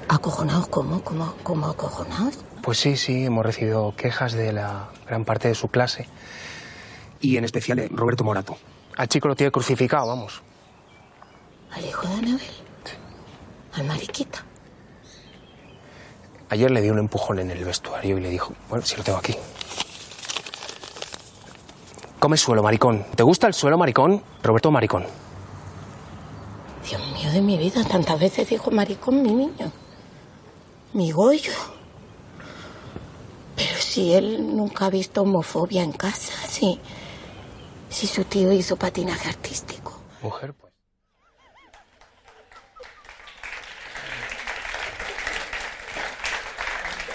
¿Acojonados cómo? ¿Cómo, cómo acojonados? Pues sí, sí, hemos recibido quejas de la gran parte de su clase. Y en especial de Roberto Morato. Al chico lo tiene crucificado, vamos. ¿Al hijo de Anabel? ¿Al mariquita? Ayer le di un empujón en el vestuario y le dijo, bueno, si lo tengo aquí. Come suelo, maricón. ¿Te gusta el suelo, maricón? Roberto Maricón. Dios mío de mi vida, tantas veces dijo maricón mi niño. Mi Goyo. Pero si él nunca ha visto homofobia en casa, si, si su tío hizo patinaje artístico. Mujer, pues.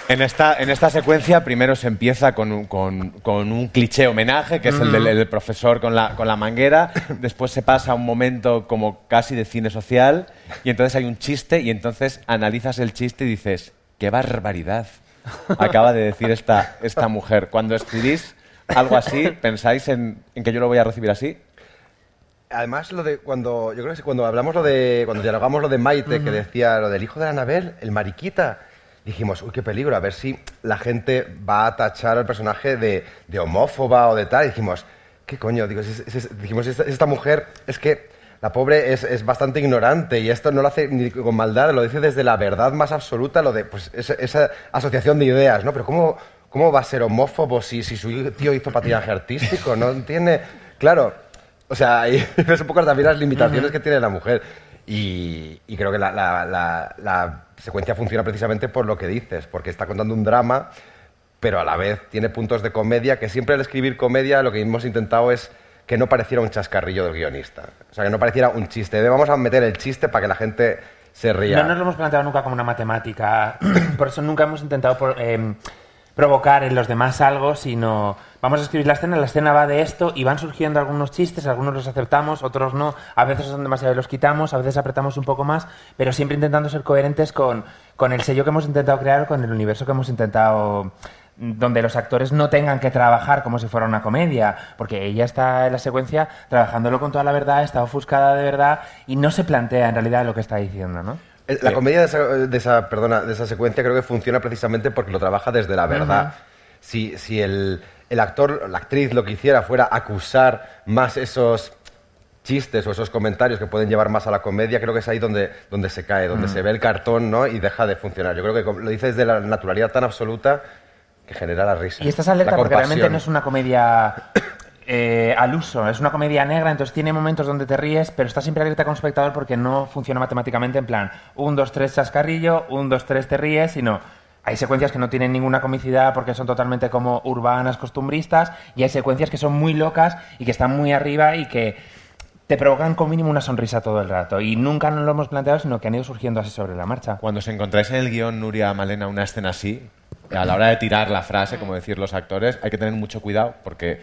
En esta, en esta secuencia primero se empieza con un, con- con un cliché homenaje, que es el del, profesor con la, con la manguera. Después se pasa a un momento como casi de cine social y entonces hay un chiste y entonces analizas el chiste y dices, qué barbaridad acaba de decir esta, esta mujer. Cuando escribís algo así, ¿pensáis en, en que yo lo voy a recibir así? Además, lo de cuando yo creo que cuando hablamos lo de cuando dialogamos lo de Maite que Ujú. decía lo del hijo de la Anabel, el mariquita, dijimos, uy, qué peligro, a ver si la gente va a tachar al personaje de, de homófoba o de tal. Y dijimos, ¿qué coño? Digo, es- es- es- dijimos, esta, esta mujer es que la pobre es, es bastante ignorante y esto no lo hace ni con maldad, lo dice desde la verdad más absoluta, lo de pues esa, esa asociación de ideas, ¿no? Pero ¿cómo, cómo va a ser homófobo si, si su tío hizo patinaje artístico? No tiene... Claro, o sea, ahí ves un poco también las limitaciones que tiene la mujer. Y, creo que la, secuencia funciona precisamente por lo que dices, porque está contando un drama, pero a la vez tiene puntos de comedia, que siempre al escribir comedia lo que hemos intentado es que no pareciera un chascarrillo del guionista. O sea, que no pareciera un chiste. Vamos a meter el chiste para que la gente se ría. No nos lo hemos planteado nunca como una matemática. Por eso nunca hemos intentado por- em, provocar en los demás algo, sino vamos a escribir la escena, la escena va de esto y van surgiendo algunos chistes, algunos los aceptamos, otros no, a veces son demasiado y los quitamos, a veces apretamos un poco más, pero siempre intentando ser coherentes con, con el sello que hemos intentado crear, con el universo que hemos intentado donde los actores no tengan que trabajar como si fuera una comedia, porque ella está en la secuencia trabajándolo con toda la verdad, está ofuscada de verdad y no se plantea en realidad lo que está diciendo, ¿no? Eh, La comedia de esa, de esa- perdona, de esa secuencia creo que funciona precisamente porque lo trabaja desde la verdad. Si, si el, el actor, la actriz, lo que hiciera fuera acusar más esos chistes o esos comentarios que pueden llevar más a la comedia, creo que es ahí donde, donde se cae, donde Mm. se ve el cartón ¿no? y deja de funcionar. Yo creo que lo dice desde la naturalidad tan absoluta que genera la risa. Y estás alerta porque realmente no es una comedia eh, al uso, es una comedia negra, entonces tiene momentos donde te ríes, pero estás siempre alerta como espectador porque no funciona matemáticamente en plan un, dos, tres, chascarrillo, un, dos, tres, te ríes, sino hay secuencias que no tienen ninguna comicidad porque son totalmente como urbanas, costumbristas, y hay secuencias que son muy locas y que están muy arriba y que te provocan con mínimo una sonrisa todo el rato. Y nunca nos lo hemos planteado, sino que han ido surgiendo así sobre la marcha. Cuando os encontráis en el guion, Nuria Malena, una escena así, a la hora de tirar la frase, como decir los actores, hay que tener mucho cuidado porque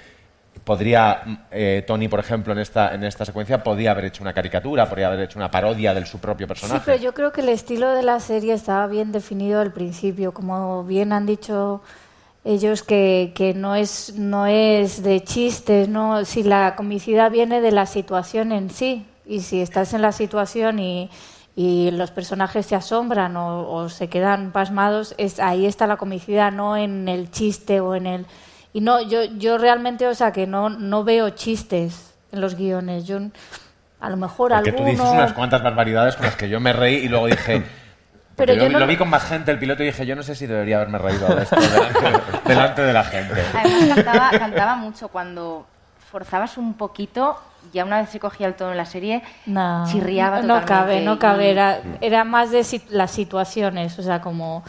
podría, eh, Tony, por ejemplo, en esta, en esta secuencia, podía haber hecho una caricatura, podría haber hecho una parodia de su propio personaje. Sí, pero yo creo que el estilo de la serie estaba bien definido al principio, como bien han dicho ellos que, que no es no es de chistes, no si la comicidad viene de la situación en sí y si estás en la situación y, y los personajes se asombran o, o se quedan pasmados, es ahí está la comicidad, no en el chiste o en el y no yo yo realmente, o sea, que no no veo chistes en los guiones. Yo a lo mejor Porque tú alguno dices unas cuantas barbaridades con las que yo me reí y luego dije... Pero yo yo no- lo vi con más gente el piloto y dije, yo no sé si debería haberme reído de esto delante, delante de la gente. Además, cantaba, cantaba mucho cuando forzabas un poquito, ya una vez se cogía el tono en la serie, No, chirriaba no totalmente. cabe, no y- cabe. Era, era más de si- las situaciones, o sea, como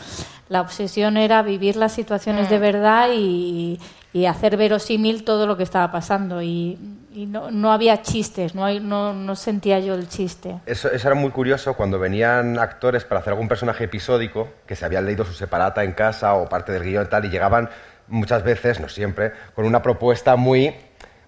la obsesión era vivir las situaciones Mm. de verdad y, y hacer verosímil todo lo que estaba pasando. Y, y no, no había chistes, no, hay, no, no sentía yo el chiste. Eso, eso era muy curioso cuando venían actores para hacer algún personaje episódico, que se habían leído su separata en casa o parte del guion y tal, y llegaban muchas veces, no siempre, con una propuesta muy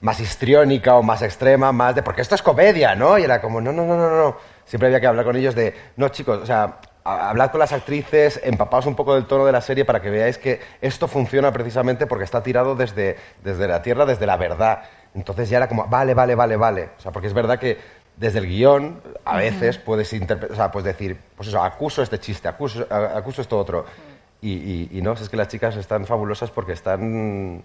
más histriónica o más extrema, más de, porque esto es comedia, ¿no? Y era como, no, no, no, no, no. Siempre había que hablar con ellos de, no, chicos, o sea, hablad con las actrices, empapaos un poco del tono de la serie para que veáis que esto funciona precisamente porque está tirado desde, desde la tierra, desde la verdad. Entonces ya era como, vale, vale, vale, vale. O sea, porque es verdad que desde el guion a veces puedes, o sea, puedes decir, pues eso, acuso este chiste, acuso, acuso esto otro. Y, y- y no, es que las chicas están fabulosas porque están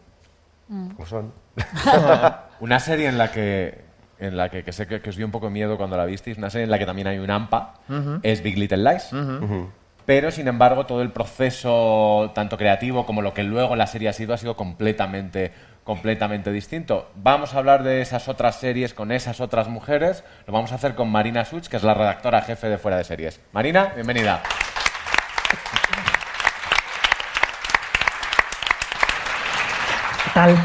como son. Una serie en la que, en la que, que sé que, que os dio un poco de miedo cuando la visteis, una serie en la que también hay un AMPA, es Big Little Lies. Pero, sin embargo, todo el proceso, tanto creativo como lo que luego la serie ha sido, ha sido completamente, completamente distinto. Vamos a hablar de esas otras series con esas otras mujeres. Lo vamos a hacer con Marina Such, que es la redactora jefe de Fuera de Series. Marina, bienvenida. tal?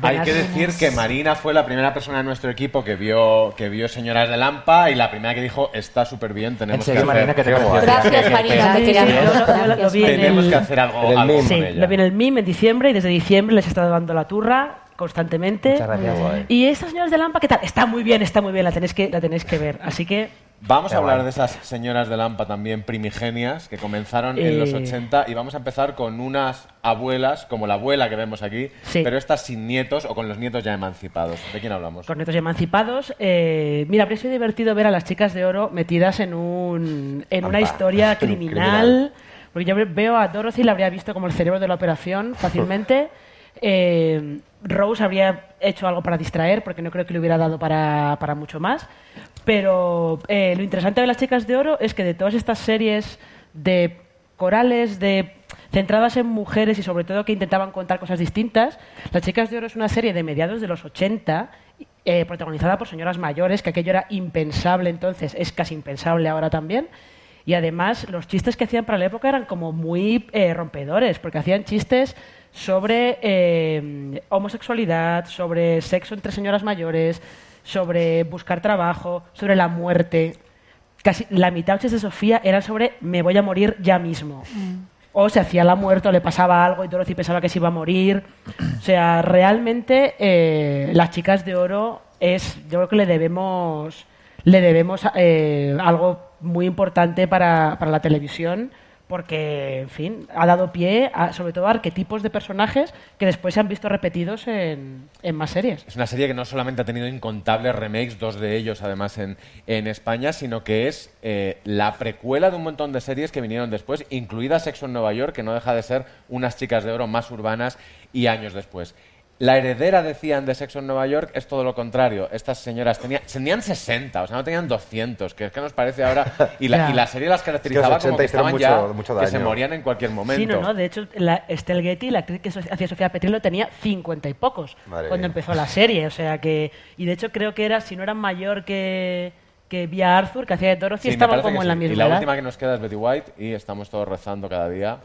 Hay que decir que Marina fue la primera persona de nuestro equipo que vio, que vio Señoras de Lampa y la primera que dijo, está súper bien, tenemos que hacer... Marina, guay. Gracias, Marina, te Tenemos que hacer algo, algo. Sí, ella. lo vi en el MIM en diciembre y desde diciembre les he estado dando la turra constantemente. Muchas gracias. Y estas señoras de Lampa, ¿qué tal? Está muy bien, está muy bien, la tenéis que, la tenéis que ver. Así que Vamos a hablar guay. de esas señoras de Lampa también primigenias que comenzaron en Eh. los 80 y vamos a empezar con unas abuelas, como la abuela que vemos aquí, Sí. pero estas sin nietos o con los nietos ya emancipados. ¿De quién hablamos? con nietos emancipados. eh, mira, habría sido divertido ver a las chicas de oro metidas en, un, en una historia Criminal. criminal. Porque yo veo a Dorothy, la habría visto como el cerebro de la operación fácilmente. Eh, Rose habría hecho algo para distraer, porque no creo que le hubiera dado para, para mucho más. Pero eh, lo interesante de las chicas de oro es que de todas estas series de corales, de centradas en mujeres y sobre todo que intentaban contar cosas distintas, Las chicas de oro es una serie de mediados de los 80 eh, protagonizada por señoras mayores, que aquello era impensable entonces, es casi impensable ahora también. Y además los chistes que hacían para la época eran como muy eh, rompedores, porque hacían chistes sobre eh, homosexualidad, sobre sexo entre señoras mayores, sobre buscar trabajo, sobre la muerte. Casi la mitad de Sofía eran sobre me voy a morir ya mismo. O se hacía la muerte o le pasaba algo y Dorothy pensaba que se iba a morir. O sea, realmente eh, las chicas de oro es, yo creo que le debemos, le debemos eh, algo muy importante para, para la televisión porque, en fin, ha dado pie a, sobre todo a arquetipos de personajes que después se han visto repetidos en, más series. Es una serie que no solamente ha tenido incontables remakes, dos de ellos además en, en España, sino que es eh, la precuela de un montón de series que vinieron después, incluida Sexo en Nueva York, que no deja de ser unas chicas de oro más urbanas y años después. La heredera, decían, de Sexo en Nueva York es todo lo contrario. Estas señoras tenían, tenían 60, o sea, no tenían 200, que es que nos parece ahora... Y la, Ya. y la serie las caracterizaba Es que como que 80 hicieron estaban mucho- ya, mucho que se morían en cualquier momento. Sí, no, no. De hecho, la Estelle Getty, la actriz que hacía Sofía Petrillo, tenía 50 y pocos Madre cuando mía. empezó la serie. O sea que. Y de hecho, creo que era, si no eran mayor que, que Via Arthur, que hacía de Dorothy, Sí, parece como en la misma Y la edad. última que nos queda es Betty White y estamos todos rezando cada día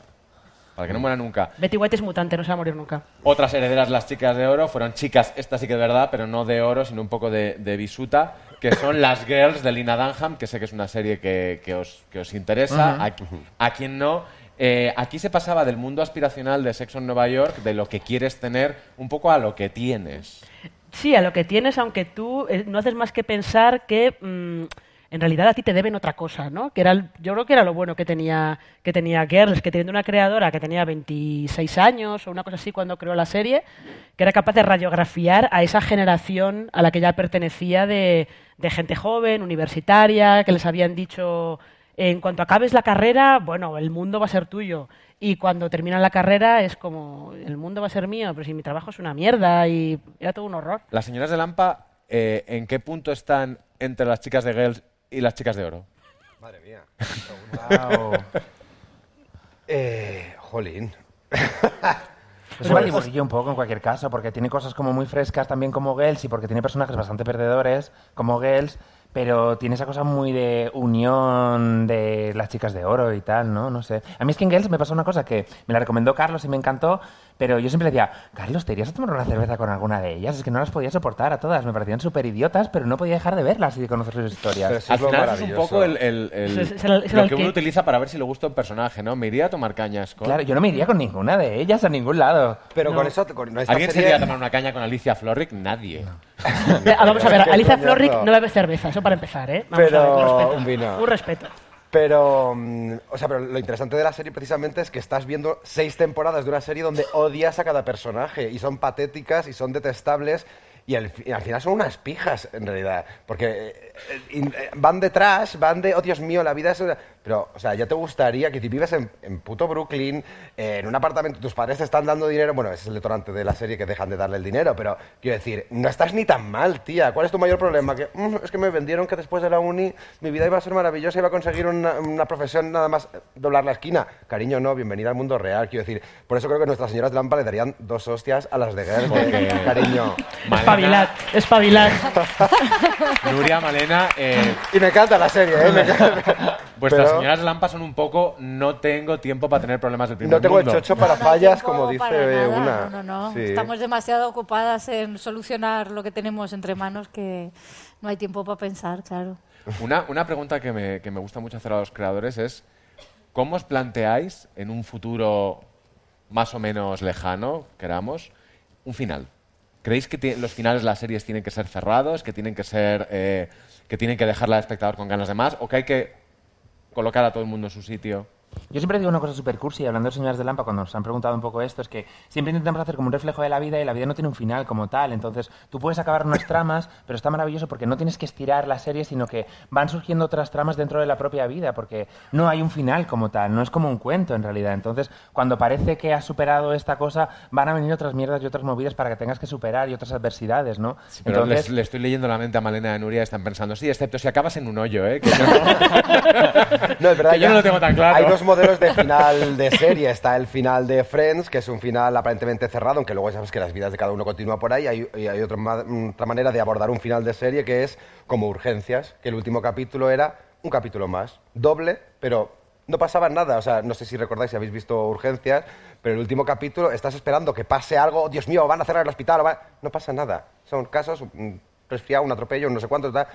para que no muera nunca. Betty White es mutante, no se va a morir nunca. Otras herederas, las chicas de oro, fueron chicas, esta sí que es verdad, pero no de oro, sino un poco de, de bisuta, que son las Girls de Lina Dunham, que sé que es una serie que, que os, que os interesa, a quien no. Eh, aquí se pasaba del mundo aspiracional de Sexo en Nueva York, de lo que quieres tener, un poco a lo que tienes. Sí, a lo que tienes, aunque tú eh, no haces más que pensar que mm, en realidad a ti te deben otra cosa, ¿no? Que era, yo creo que era lo bueno que tenía, que tenía Girls, que teniendo una creadora que tenía 26 años o una cosa así cuando creó la serie, que era capaz de radiografiar a esa generación a la que ya pertenecía de, de gente joven, universitaria, que les habían dicho, en cuanto acabes la carrera, bueno, el mundo va a ser tuyo. Y cuando terminan la carrera es como, el mundo va a ser mío, pero si mi trabajo es una mierda y era todo un horror. Las señoras de Lampa, eh, ¿en qué punto están entre las chicas de Girls y las chicas de oro? Madre mía. Guau. Eh, jolín. Es un batiburrillo un poco en cualquier caso, porque tiene cosas como muy frescas también como Girls y porque tiene personajes bastante perdedores como Girls, pero tiene esa cosa muy de unión de las chicas de oro y tal, ¿no? No sé. A mí es que en Girls me pasó una cosa que me la recomendó Carlos y me encantó, pero yo siempre decía, Carlos, ¿te irías a tomar una cerveza con alguna de ellas? Es que no las podía soportar a todas, me parecían súper idiotas, pero no podía dejar de verlas y de conocer sus historias. Al final eso es un poco el, el- es- lo el que uno utiliza para ver si le gusta un personaje, ¿no? Me iría a tomar cañas con... Claro, yo no me iría con ninguna de ellas a ningún lado. Pero No. con eso, con esta ¿Alguien se iría a tomar una caña con Alicia Florrick? Nadie. Ah, Vamos a ver, Alicia. Florrick no bebe cerveza, eso para empezar, ¿eh? Vamos Pero a ver, un respeto. un vino. Un respeto. Pero, mm, o sea, pero lo interesante de la serie precisamente es que estás viendo seis temporadas de una serie donde odias a cada personaje y son patéticas y son detestables y al, y al final son unas pijas en realidad, porque eh, eh, in- eh, van detrás, van de, oh Dios mío, la vida es... una-". Pero, o sea, ya te gustaría que si vives en, en puto Brooklyn, eh, en un apartamento, tus padres te están dando dinero, bueno, ese es el detonante de la serie que dejan de darle el dinero, pero quiero decir, no estás ni tan mal, tía. ¿Cuál es tu mayor problema? Que "Mm, es que me vendieron que después de la uni mi vida iba a ser maravillosa, iba a conseguir una, una profesión nada más doblar la esquina. Cariño, no, bienvenida al mundo real, quiero decir. Por eso creo que nuestras señoras de Lampa le darían dos hostias a las de Porque- Cariño. Espabila, espabilad, espabilad. Nuria, Malena, eh, Y me encanta la serie, ¿eh? Me encanta. vuestras Pero señoras lampas son un poco no tengo tiempo para tener problemas del primer No tengo el mundo. chocho para fallas, como dice nada, una. No, no, no. Sí. Estamos demasiado ocupadas en solucionar lo que tenemos entre manos que no hay tiempo para pensar, claro. Una, una pregunta que me, que me gusta mucho hacer a los creadores es, ¿cómo os planteáis en un futuro más o menos lejano, queramos, un final? ¿Creéis que los finales de las series tienen que ser cerrados, que tienen que ser, eh, que tienen que dejarla al espectador con ganas de más, o que hay que colocar a todo el mundo en su sitio? Yo siempre digo una cosa super cursi, hablando de señoras de Lampa, cuando nos han preguntado un poco esto, es que siempre intentamos hacer como un reflejo de la vida y la vida no tiene un final como tal. Entonces, tú puedes acabar unas tramas, pero está maravilloso porque no tienes que estirar la serie, sino que van surgiendo otras tramas dentro de la propia vida, porque no hay un final como tal, no es como un cuento en realidad. Entonces, cuando parece que has superado esta cosa, van a venir otras mierdas y otras movidas para que tengas que superar y otras adversidades, ¿no? Pero Entonces, le estoy leyendo la mente a Malena a Nuria y están pensando, sí, excepto si acabas en un hoyo, ¿eh? Que yo, No, es verdad que yo no lo tengo tan claro. Hay dos modelos de final de serie. Está el final de Friends, que es un final aparentemente cerrado, aunque luego sabes que las vidas de cada uno continúa por ahí. Hay, y hay otra, otra manera de abordar un final de serie que es como urgencias, que el último capítulo era un capítulo más, doble, pero no pasaba nada. O sea, no sé si recordáis si habéis visto urgencias, pero el último capítulo estás esperando que pase algo. "Oh, Dios mío, van a cerrar el hospital. o va-". No pasa nada. Son casos, un resfriado, un atropello, no sé cuánto. tal.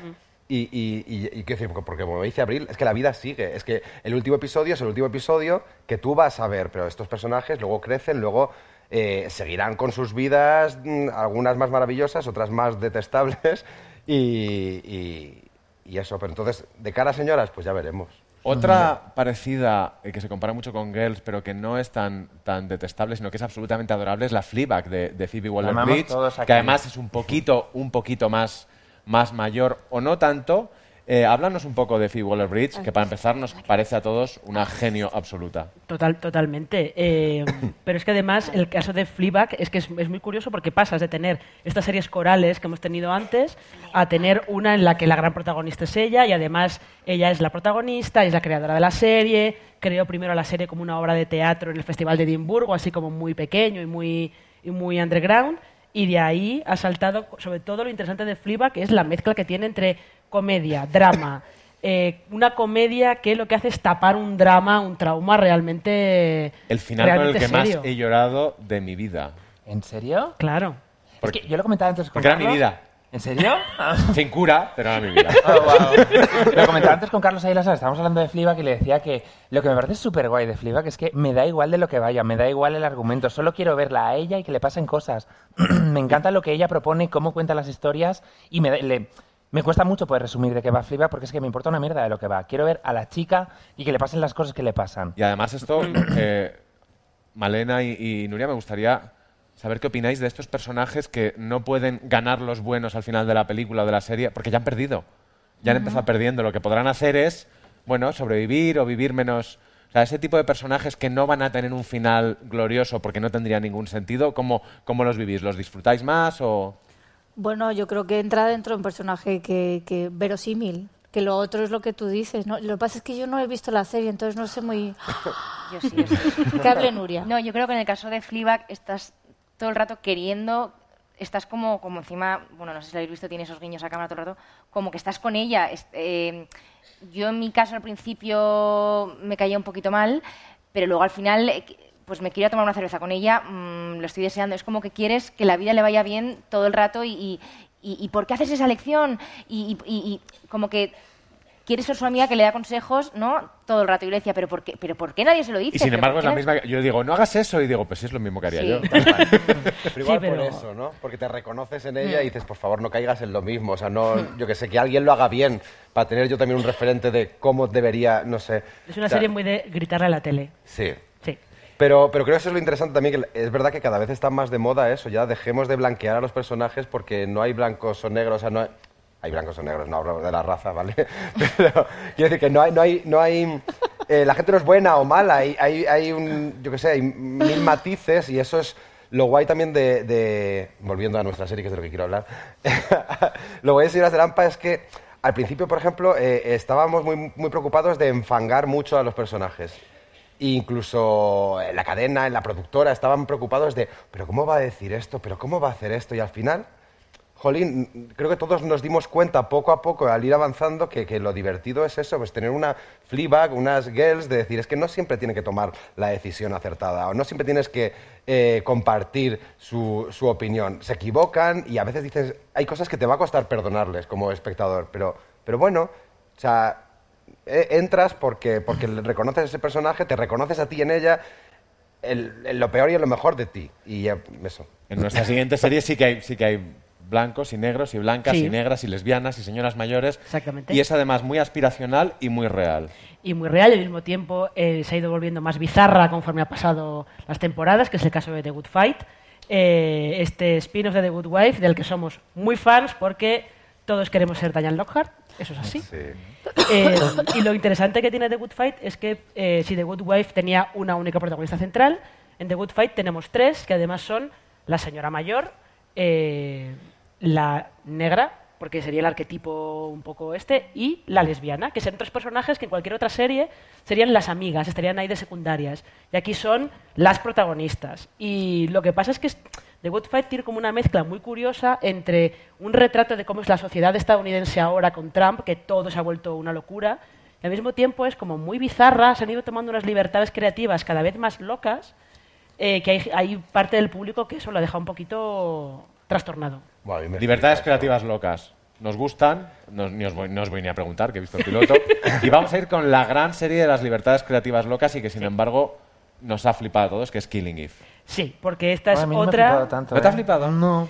Y, y, y, y quiero decir, porque- como dice Abril, es que la vida sigue. Es que el último episodio es el último episodio que tú vas a ver, pero estos personajes luego crecen, luego eh, seguirán con sus vidas, mm, algunas más maravillosas, otras más detestables, y, y- y eso. Pero entonces, de cara a señoras, pues ya veremos. Otra parecida, eh, que se compara mucho con Girls, pero que no es tan, tan detestable, sino que es absolutamente adorable, es la Fleabag de, de Phoebe Waller-Bridge, que además es un poquito, un poquito más, más mayor, o no tanto. Eh, háblanos un poco de Phoebe Waller-Bridge, que para empezar nos parece a todos una genio absoluta. Total, totalmente. Eh, pero es que además el caso de Fleabag es que es, es muy curioso porque pasas de tener estas series corales que hemos tenido antes a tener una en la que la gran protagonista es ella y además ella es la protagonista, es la creadora de la serie, creó primero la serie como una obra de teatro en el Festival de Edimburgo, así como muy pequeño y muy, y muy underground. Y de ahí ha saltado, sobre todo lo interesante de Fleabag, que es la mezcla que tiene entre comedia, drama, eh, una comedia que lo que hace es tapar un drama, un trauma realmente El final con el realmente que más he llorado de mi vida. ¿En serio? Claro. Es que yo lo comentaba antes con Porque era mi vida. ¿En serio? Sin cura, pero era mi vida. Oh, wow. Lo comentaba antes con Carlos Ailas, estábamos hablando de Fleabag y le decía que lo que me parece súper guay de Fleabag es que me da igual de lo que vaya, me da igual el argumento, solo quiero verla a ella y que le pasen cosas. me encanta lo que ella propone, cómo cuenta las historias y me, da- le- me cuesta mucho poder resumir de qué va Fleabag porque es que me importa una mierda de lo que va. Quiero ver a la chica y que le pasen las cosas que le pasan. Y además esto, eh, Malena y, y Nuria, me gustaría saber qué opináis de estos personajes que no pueden ganar los buenos al final de la película o de la serie porque ya han perdido. Ya han empezado perdiendo. Lo que podrán hacer es, bueno, sobrevivir o vivir menos... O sea, ese tipo de personajes que no van a tener un final glorioso porque no tendría ningún sentido, ¿cómo, cómo los vivís? ¿Los disfrutáis más o...? Bueno, yo creo que entra dentro de un personaje que, que verosímil, que lo otro es lo que tú dices, ¿no? Lo que pasa es que yo no he visto la serie, entonces no sé muy... Yo sí, yo sí. Que hable Nuria. No, yo creo que en el caso de Fleabag estás todo el rato queriendo, estás como, como encima, bueno, no sé si lo habéis visto, tiene esos guiños a cámara todo el rato, como que estás con ella. Eh, yo en mi caso al principio me caía un poquito mal, pero luego al final eh, pues me quiero tomar una cerveza con ella, mm, lo estoy deseando. Es como que quieres que la vida le vaya bien todo el rato y, y, y- y ¿por qué haces esa lección? Y como que quieres ser su amiga que le da consejos, ¿no? Todo el rato. Y yo le decía, ¿pero por qué, pero por qué nadie se lo dice? Y sin ¿Pero embargo es la misma... Yo digo, no hagas eso y digo, pues sí, es lo mismo que haría Sí. yo. Pero igual Sí, pero- por eso, ¿no? Porque te reconoces en ella Mm. y dices, por favor, no caigas en lo mismo. O sea, no, yo que sé, que alguien lo haga bien para tener yo también un referente de cómo debería, no sé. Es una O sea, serie muy de gritarle a la tele. Sí. Sí. Pero, pero creo que eso es lo interesante también, que es verdad que cada vez está más de moda eso, ya dejemos de blanquear a los personajes porque no hay blancos o negros, o sea, no hay, hay blancos o negros, no hablo de la raza, ¿vale? Pero quiero decir que no hay, no hay, no hay, eh, la gente no es buena o mala, hay, hay, hay un, yo qué sé, hay mil matices y eso es lo guay también de, volviendo a nuestra serie, que es de lo que quiero hablar, lo guay de Señoras de Lampa es que al principio, por ejemplo, eh, estábamos muy, muy preocupados de enfangar mucho a los personajes. Incluso en la cadena, en la productora, estaban preocupados de, pero ¿cómo va a decir esto? ¿Pero cómo va a hacer esto? Y al final, jolín, creo que todos nos dimos cuenta poco a poco al ir avanzando que, que lo divertido es eso, pues tener una Fleabag, unas girls, de decir, es que no siempre tiene que tomar la decisión acertada o no siempre tienes que eh, compartir su, su opinión. Se equivocan y a veces dices, hay cosas que te va a costar perdonarles como espectador, pero, pero bueno, o sea, e- entras porque, porque reconoces a ese personaje, te reconoces a ti en ella, el- lo peor y lo mejor de ti. Y eso. En nuestra siguiente serie sí que hay, sí que hay blancos y negros y blancas Sí. y negras y lesbianas y señoras mayores. Exactamente. Y es además muy aspiracional y muy real. y muy real y al mismo tiempo eh, se ha ido volviendo más bizarra conforme ha pasado las temporadas, que es el caso de The Good Fight, eh, este spin-off de The Good Wife, del que somos muy fans porque todos queremos ser Diane Lockhart, eso es así. Eh, y lo interesante que tiene The Good Fight es que si The Good Wife tenía una única protagonista central, en The Good Fight tenemos tres, que además son la señora mayor, eh, la negra, porque sería el arquetipo un poco este, y la lesbiana, que son tres personajes que en cualquier otra serie serían las amigas, estarían ahí de secundarias. Y aquí son las protagonistas. Y lo que pasa es que The Good Fight tiene como una mezcla muy curiosa entre un retrato de cómo es la sociedad estadounidense ahora con Trump, que todo se ha vuelto una locura, y al mismo tiempo es como muy bizarra, se han ido tomando unas libertades creativas cada vez más locas, eh, que hay, hay parte del público que eso lo ha dejado un poquito trastornado. Libertades creativas locas. Nos gustan, no, ni os voy, no os voy ni a preguntar, que he visto el piloto. y vamos a ir con la gran serie de las libertades creativas locas y que, sin embargo, nos ha flipado a todos, que es Killing Eve. Sí, porque esta es A mí no me ha otra... flipado tanto, ¿No te ha ¿eh? flipado? No.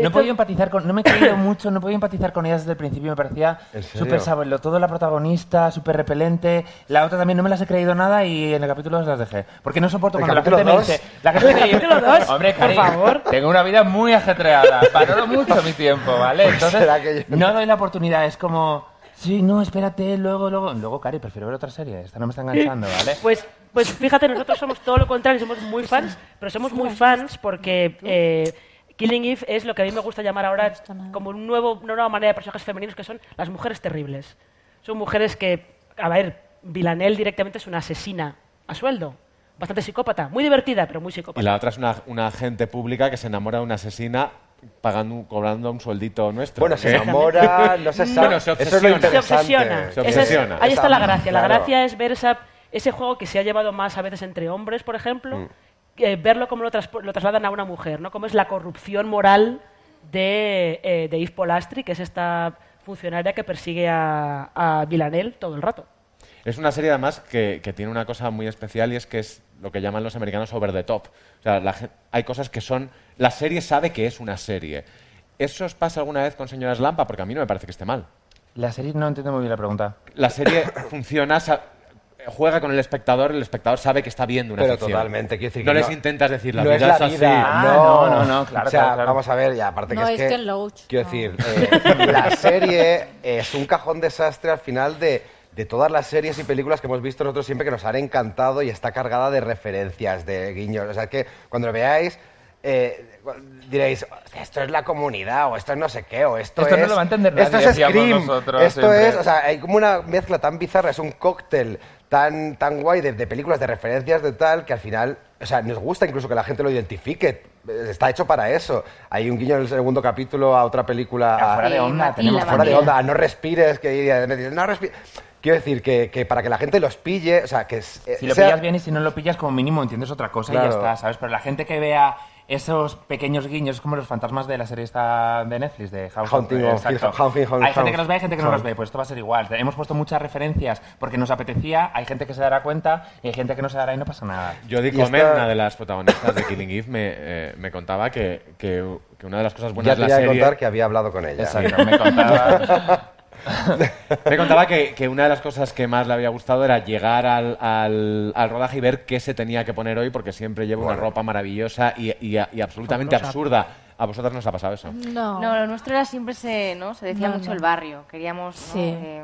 No he podido empatizar con, no me he creído mucho, no he podido empatizar con ella desde el principio, me parecía súper sabelo, todo la protagonista, súper repelente, la otra también no me las he creído nada y en el capítulo 2 las dejé. Porque no soporto ¿El cuando la gente me dos? dice, la gente ¿El me dice, hombre, Por Cari, favor. tengo una vida muy ajetreada, valoro mucho mi tiempo, ¿vale? Pues Entonces, yo- no doy la oportunidad, es como, sí, no, espérate, luego, luego, luego, Cari, prefiero ver otra serie, esta no me está enganchando, ¿vale? Pues, pues fíjate, nosotros somos todo lo contrario, somos muy fans, pero somos muy fans porque eh, Killing Eve es lo que a mí me gusta llamar ahora como un nuevo, una nueva manera de personajes femeninos que son las mujeres terribles. Son mujeres que, a ver, Villanelle directamente es una asesina a sueldo, bastante psicópata, muy divertida, pero muy Y psicópata. la otra es una, una agente pública que se enamora de una asesina pagando, un- cobrando un sueldito nuestro. Bueno, se ¿Eh? enamora, no se sabe. Bueno, se Eso es lo obsesiona. se obsesiona. Se es- ahí está la gracia. La claro. gracia es ver esa, ese juego que se ha llevado más a veces entre hombres, por ejemplo, Mm. Eh, verlo como lo, trasladan a una mujer, ¿no? Como es la corrupción moral de, eh, de Yves Polastri, que es esta funcionaria que persigue a, a Villanelle todo el rato. Es una serie además que, que tiene una cosa muy especial y es que es lo que llaman los americanos over the top. O sea, la hay cosas que son... La serie sabe que es una serie. ¿Eso os pasa alguna vez con Señoras Lampa? Porque a mí no me parece que esté mal. La serie no entiendo muy bien la pregunta. La serie funciona, juega con el espectador, el espectador sabe que está viendo una Pero ficción. totalmente, quiero decir No les no- intentas decir la no vida es la así. vida, Ah, no, no, no, no, claro, O sea, claro, claro. vamos a ver, y aparte No que es es que... Loach. Quiero decir, eh, la serie es un cajón desastre al final de, de todas las series y películas que hemos visto nosotros siempre que nos han encantado y está cargada de referencias, de guiños. O sea, que cuando lo veáis... eh, diréis, esto es la comunidad, o esto es no sé qué, o esto, Esto es... no lo va a entender Esto nadie, es decíamos Scream, nosotros esto siempre. es... O sea, hay como una mezcla tan bizarra, es un cóctel tan, tan guay de, de películas, de referencias, de tal, que al final, o sea, nos gusta incluso que la gente lo identifique. Eh, Está hecho para eso. Hay un guiño en el segundo capítulo a otra película. A Fuera de Onda, tenemos Fuera de onda, a no respires, que me dicen, no respires. Quiero decir que, que para que la gente los pille, o sea, que Si lo sea- pillas bien y si no lo pillas, como mínimo entiendes otra cosa y ya está, ¿sabes? Pero la gente que vea esos pequeños guiños, como los fantasmas de la serie esta de Netflix, de House Haunting of. Hill- Haunting of Hay gente que los ve, hay gente que no los ve, pues esto va a ser igual. Hemos puesto muchas referencias porque nos apetecía, hay gente que se dará cuenta y hay gente que no se dará y no pasa nada. Jodie Comer, esta- una de las protagonistas de Killing Eve, me, eh, me contaba que, que- que una de las cosas Ya buenas te de iba la a serie... contar que había hablado con ella. Exacto, me contaba. Me contaba que, que una de las cosas que más le había gustado era llegar al, al- al rodaje y ver qué se tenía que poner hoy, porque siempre lleva una ropa maravillosa y, y- y absolutamente Fabulosa. absurda. ¿A vosotras nos ha pasado eso? No. No, lo nuestro era siempre se, ¿no? Se decía No, mucho no. el barrio. Queríamos. ¿no? Sí. Eh,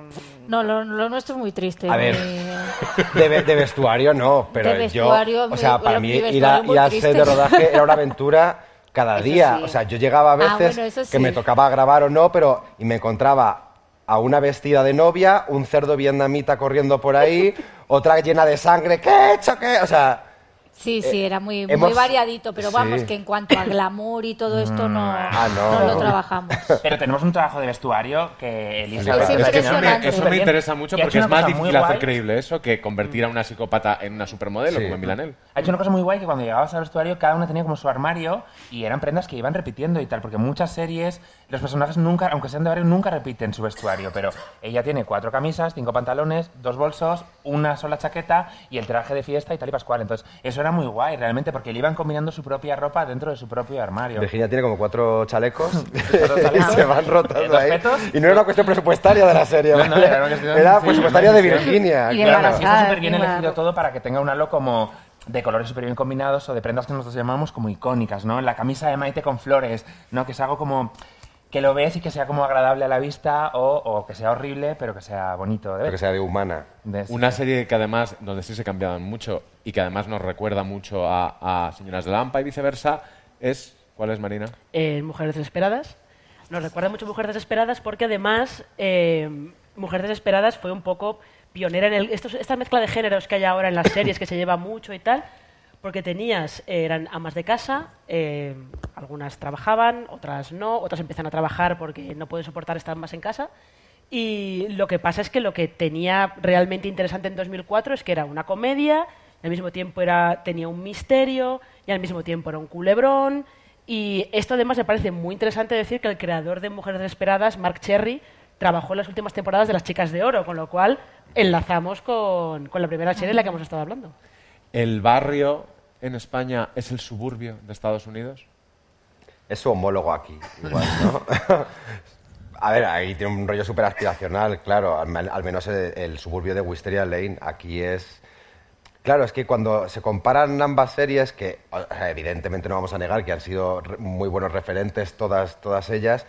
No, lo, lo nuestro es muy triste. A ver. muy- De, ve- de vestuario no, pero De vestuario, yo, o sea, mi- para mí ir, a, ir al set de rodaje era una aventura cada Eso día. sí. O sea, yo llegaba a Ah, veces bueno, que me tocaba grabar o no, pero y me encontraba a una vestida de novia, un cerdo vietnamita corriendo por ahí, otra llena de sangre, ¿qué he hecho? ¿Qué? O sea, Sí, sí, era muy, muy hemos- variadito, pero vamos, Sí. que en cuanto a glamour y todo esto no, Ah, no. no lo trabajamos. Pero tenemos un trabajo de vestuario que Elisa... Es va a que eso me, eso me interesa mucho porque es más difícil hacer creíble eso que convertir a una psicópata en una supermodelo, Sí. como en Milanel. Ha hecho una cosa muy guay que cuando llegabas al vestuario cada una tenía como su armario y eran prendas que iban repitiendo y tal, porque muchas series los personajes nunca, aunque sean de barrio, nunca repiten su vestuario, pero ella tiene cuatro camisas, cinco pantalones, dos bolsos, una sola chaqueta y el traje de fiesta y tal y pascual. Entonces eso era muy guay realmente porque le iban combinando su propia ropa dentro de su propio armario. Virginia tiene como cuatro chalecos y se van rotando ahí. Y no era una cuestión presupuestaria de la serie, No, no, era una cuestión- Era sí, presupuestaria una de Virginia. Y claro. está súper bien elegido todo para que tenga un halo como de colores súper bien combinados o de prendas que nosotros llamamos como icónicas, ¿no? La camisa de Maite con flores, ¿no? Que es algo como que lo ves y que sea como agradable a la vista o, o que sea horrible, pero que sea bonito de ver. Pero que sea de humana. De- Una serie que además, donde sí se cambiaban mucho y que además nos recuerda mucho a, a Señoras de Lampa y viceversa, es... ¿Cuál es, Marina? eh, Mujeres Desesperadas. Nos recuerda mucho Mujeres Desesperadas porque además eh, Mujeres Desesperadas fue un poco pionera en el, esta mezcla de géneros que hay ahora en las series que se lleva mucho y tal, porque tenías, eh, eran amas de casa, eh, algunas trabajaban, otras no, otras empiezan a trabajar porque no pueden soportar estar más en casa. Y lo que pasa es que lo que tenía realmente interesante en 2004 es que era una comedia, y al mismo tiempo era, tenía un misterio, y al mismo tiempo era un culebrón. Y esto además me parece muy interesante decir que el creador de Mujeres Desesperadas, Mark Cherry, trabajó en las últimas temporadas de Las Chicas de Oro, con lo cual enlazamos con, con la primera serie de la que hemos estado hablando. ¿El barrio en España es el suburbio de Estados Unidos? Es su homólogo aquí, igual, ¿no? A ver, ahí tiene un rollo súper aspiracional, claro. Al, al menos el, el suburbio de Wisteria Lane aquí es... Claro, es que cuando se comparan ambas series, que o sea, evidentemente no vamos a negar que han sido re- muy buenos referentes todas, todas ellas,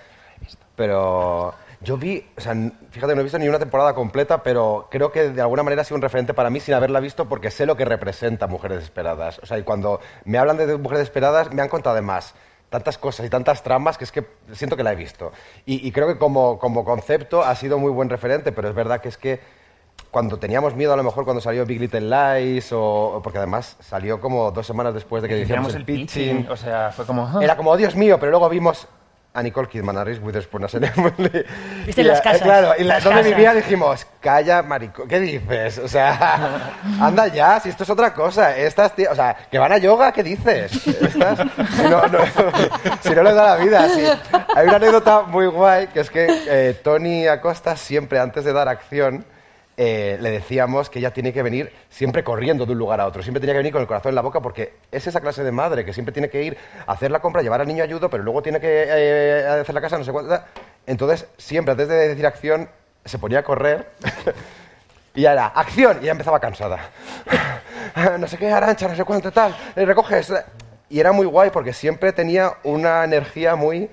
pero yo vi, o sea, fíjate, no he visto ni una temporada completa, pero creo que de alguna manera ha sido un referente para mí sin haberla visto porque sé lo que representa Mujeres Desesperadas. O sea, y cuando me hablan de Mujeres Desesperadas me han contado además tantas cosas y tantas tramas que es que siento que la he visto. Y, y creo que como, como concepto ha sido muy buen referente, pero es verdad que es que cuando teníamos miedo a lo mejor cuando salió Big Little Lies o porque además salió como dos semanas después de que hiciéramos el pitching. o sea, fue como... ah. Era como, oh, Dios mío, pero luego vimos a Nicole Kidman, a Reese Witherspoon, a Emily. Viste las a- casas, Claro, y la, las donde vivía dijimos, calla, marico, ¿qué dices? O sea, anda ya, si esto es otra cosa. Estas, tío- o sea, que van a yoga, ¿qué dices? Estas, si, no, no, si no les da la vida. Hay una anécdota muy guay, que es que eh, Tony Acosta siempre, antes de dar acción, eh, le decíamos que ella tiene que venir siempre corriendo de un lugar a otro, siempre tenía que venir con el corazón en la boca porque es esa clase de madre que siempre tiene que ir a hacer la compra, llevar al niño ayudo, pero luego tiene que eh, hacer la casa, no sé cuánto. Entonces, siempre antes de decir acción, se ponía a correr y ya era acción y ya empezaba cansada. no sé qué, arancha, no sé cuánto, tal, eh, recoges. Y era muy guay porque siempre tenía una energía muy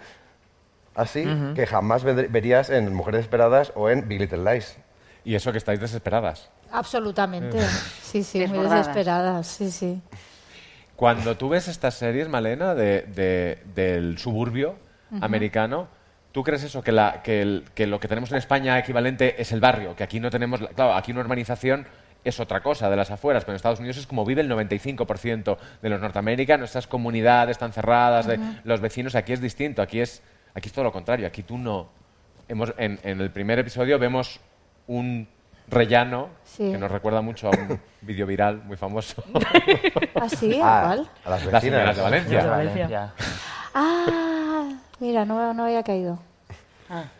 así que jamás verías en Mujeres Esperadas o en Big Little Lies. Y eso que estáis desesperadas. Absolutamente. Sí, sí, muy desesperadas, sí, sí. Cuando tú ves estas series, Malena, de, de- del suburbio americano, ¿tú crees eso? Que, la, que, el- que lo que tenemos en España equivalente es el barrio, que aquí no tenemos... la- Claro, aquí una urbanización es otra cosa de las afueras, pero en Estados Unidos es como vive el 95% de los norteamericanos, esas comunidades tan cerradas, de los vecinos, aquí es distinto, aquí es, aquí es todo lo contrario, aquí tú no... Hemos, en, en el primer episodio vemos un rellano Sí. que nos recuerda mucho a un vídeo viral muy famoso. ¿Ah, sí? Ah, ¿A cuál? a las Las vecinas. de Valencia. De Valencia. Ah, mira, no, no había caído.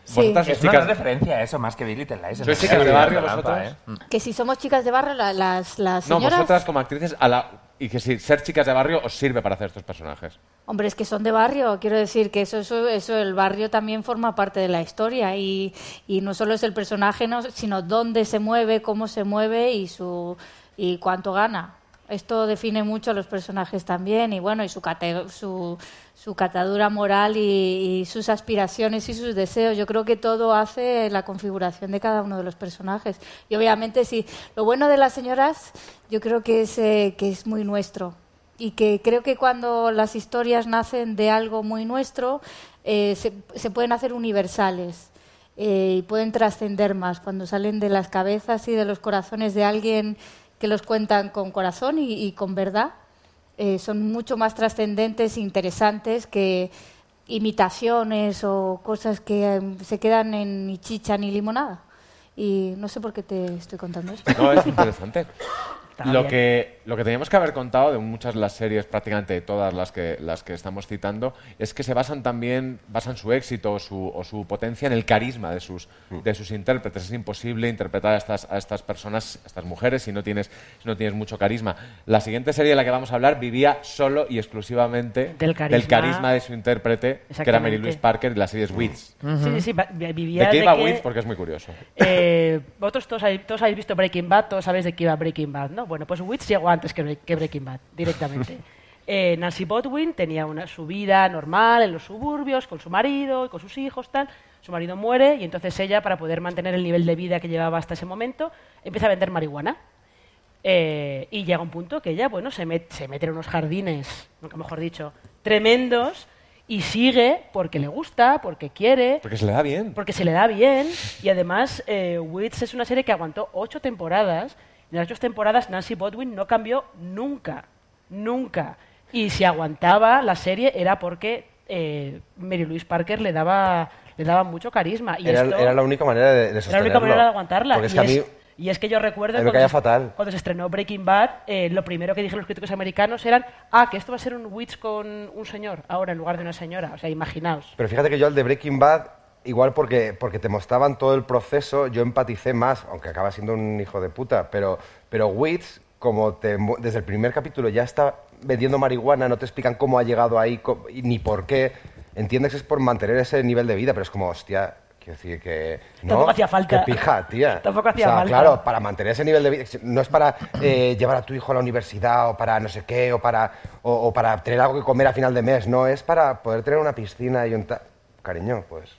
Sí. Vosotras Es una chicas- referencia eso, más que Big Little Lies. ¿Sois chicas de barrio vosotras? ¿eh? Que si somos chicas de barrio, la- las, las No, señoras... vosotras como actrices a la- y que si ser chicas de barrio os sirve para hacer estos personajes. Hombre, es que son de barrio, quiero decir que eso, eso, eso el barrio también forma parte de la historia y, y no solo es el personaje, no, sino dónde se mueve, cómo se mueve y, su, y cuánto gana. Esto define mucho a los personajes también y bueno, y su, cate- su, su catadura moral y, sus aspiraciones y sus deseos. Yo creo que todo hace la configuración de cada uno de los personajes. Y obviamente sí, lo bueno de las señoras yo creo que es, eh, que es muy nuestro y que creo que cuando las historias nacen de algo muy nuestro, eh, se, se pueden hacer universales eh, y pueden trascender más cuando salen de las cabezas y de los corazones de alguien que los cuentan con corazón y, y con verdad. eh, son mucho más trascendentes e interesantes que imitaciones o cosas que eh, se quedan en ni chicha ni limonada. Y no sé por qué te estoy contando esto. No, es interesante. Lo que, lo que teníamos que haber contado de muchas de las series, prácticamente de todas las que, las que estamos citando, es que se basan también, basan su éxito o su, o su potencia en el carisma de sus, de sus intérpretes. Es imposible interpretar a estas, a estas personas, a estas mujeres, si no, tienes, si no tienes mucho carisma. La siguiente serie de la que vamos a hablar vivía solo y exclusivamente Del carisma. carisma de su intérprete, que era Mary. Louise Parker, y la serie es Wits. Sí, sí, vivía ¿De qué de iba que- Wits? Porque es muy curioso. Eh, vosotros todos, habéis- todos habéis visto Breaking Bad, todos sabéis de qué iba Breaking Bad, ¿no? Bueno, pues Wits llegó antes que, Bre- que Breaking Bad, directamente. Eh, Nancy Botwin tenía una, su vida normal en los suburbios, con su marido y con sus hijos, tal. Su marido muere y entonces ella, para poder mantener el nivel de vida que llevaba hasta ese momento, empieza a vender marihuana. Eh, y llega un punto que ella, bueno, se, met- se mete en unos jardines, nunca mejor dicho, tremendos y sigue porque le gusta, porque quiere, Porque se le da bien. porque se le da bien y además eh, Wits es una serie que aguantó ocho temporadas en las ocho temporadas Nancy Bodwin no cambió nunca, nunca. Y si aguantaba la serie era porque eh, Mary Louise Parker le daba, le daba mucho carisma. Y Era, esto era la única manera de, de era la única manera de aguantarla. Porque es y, que a es, mí y es que yo recuerdo cuando, se, fatal. cuando se estrenó Breaking Bad, eh, lo primero que dijeron los críticos americanos eran, ah, que esto va a ser un Wits con un señor, ahora en lugar de una señora. O sea, imaginaos. Pero fíjate que yo al de Breaking Bad, igual porque, porque te mostraban todo el proceso, yo empaticé más, aunque acaba siendo un hijo de puta, pero, pero Wits, como te desde el primer capítulo ya está vendiendo marihuana, no te explican cómo ha llegado ahí y ni por qué, entiendes que es por mantener ese nivel de vida, pero es como, hostia, quiero decir que... No, Tampoco hacía falta. Qué pija, tía. Tampoco hacía O sea, falta. Claro, para mantener ese nivel de vida, no es para eh, llevar a tu hijo a la universidad o para no sé qué, o para, o, o para tener algo que comer a final de mes, no, es para poder tener una piscina y un... ta- Cariño, pues,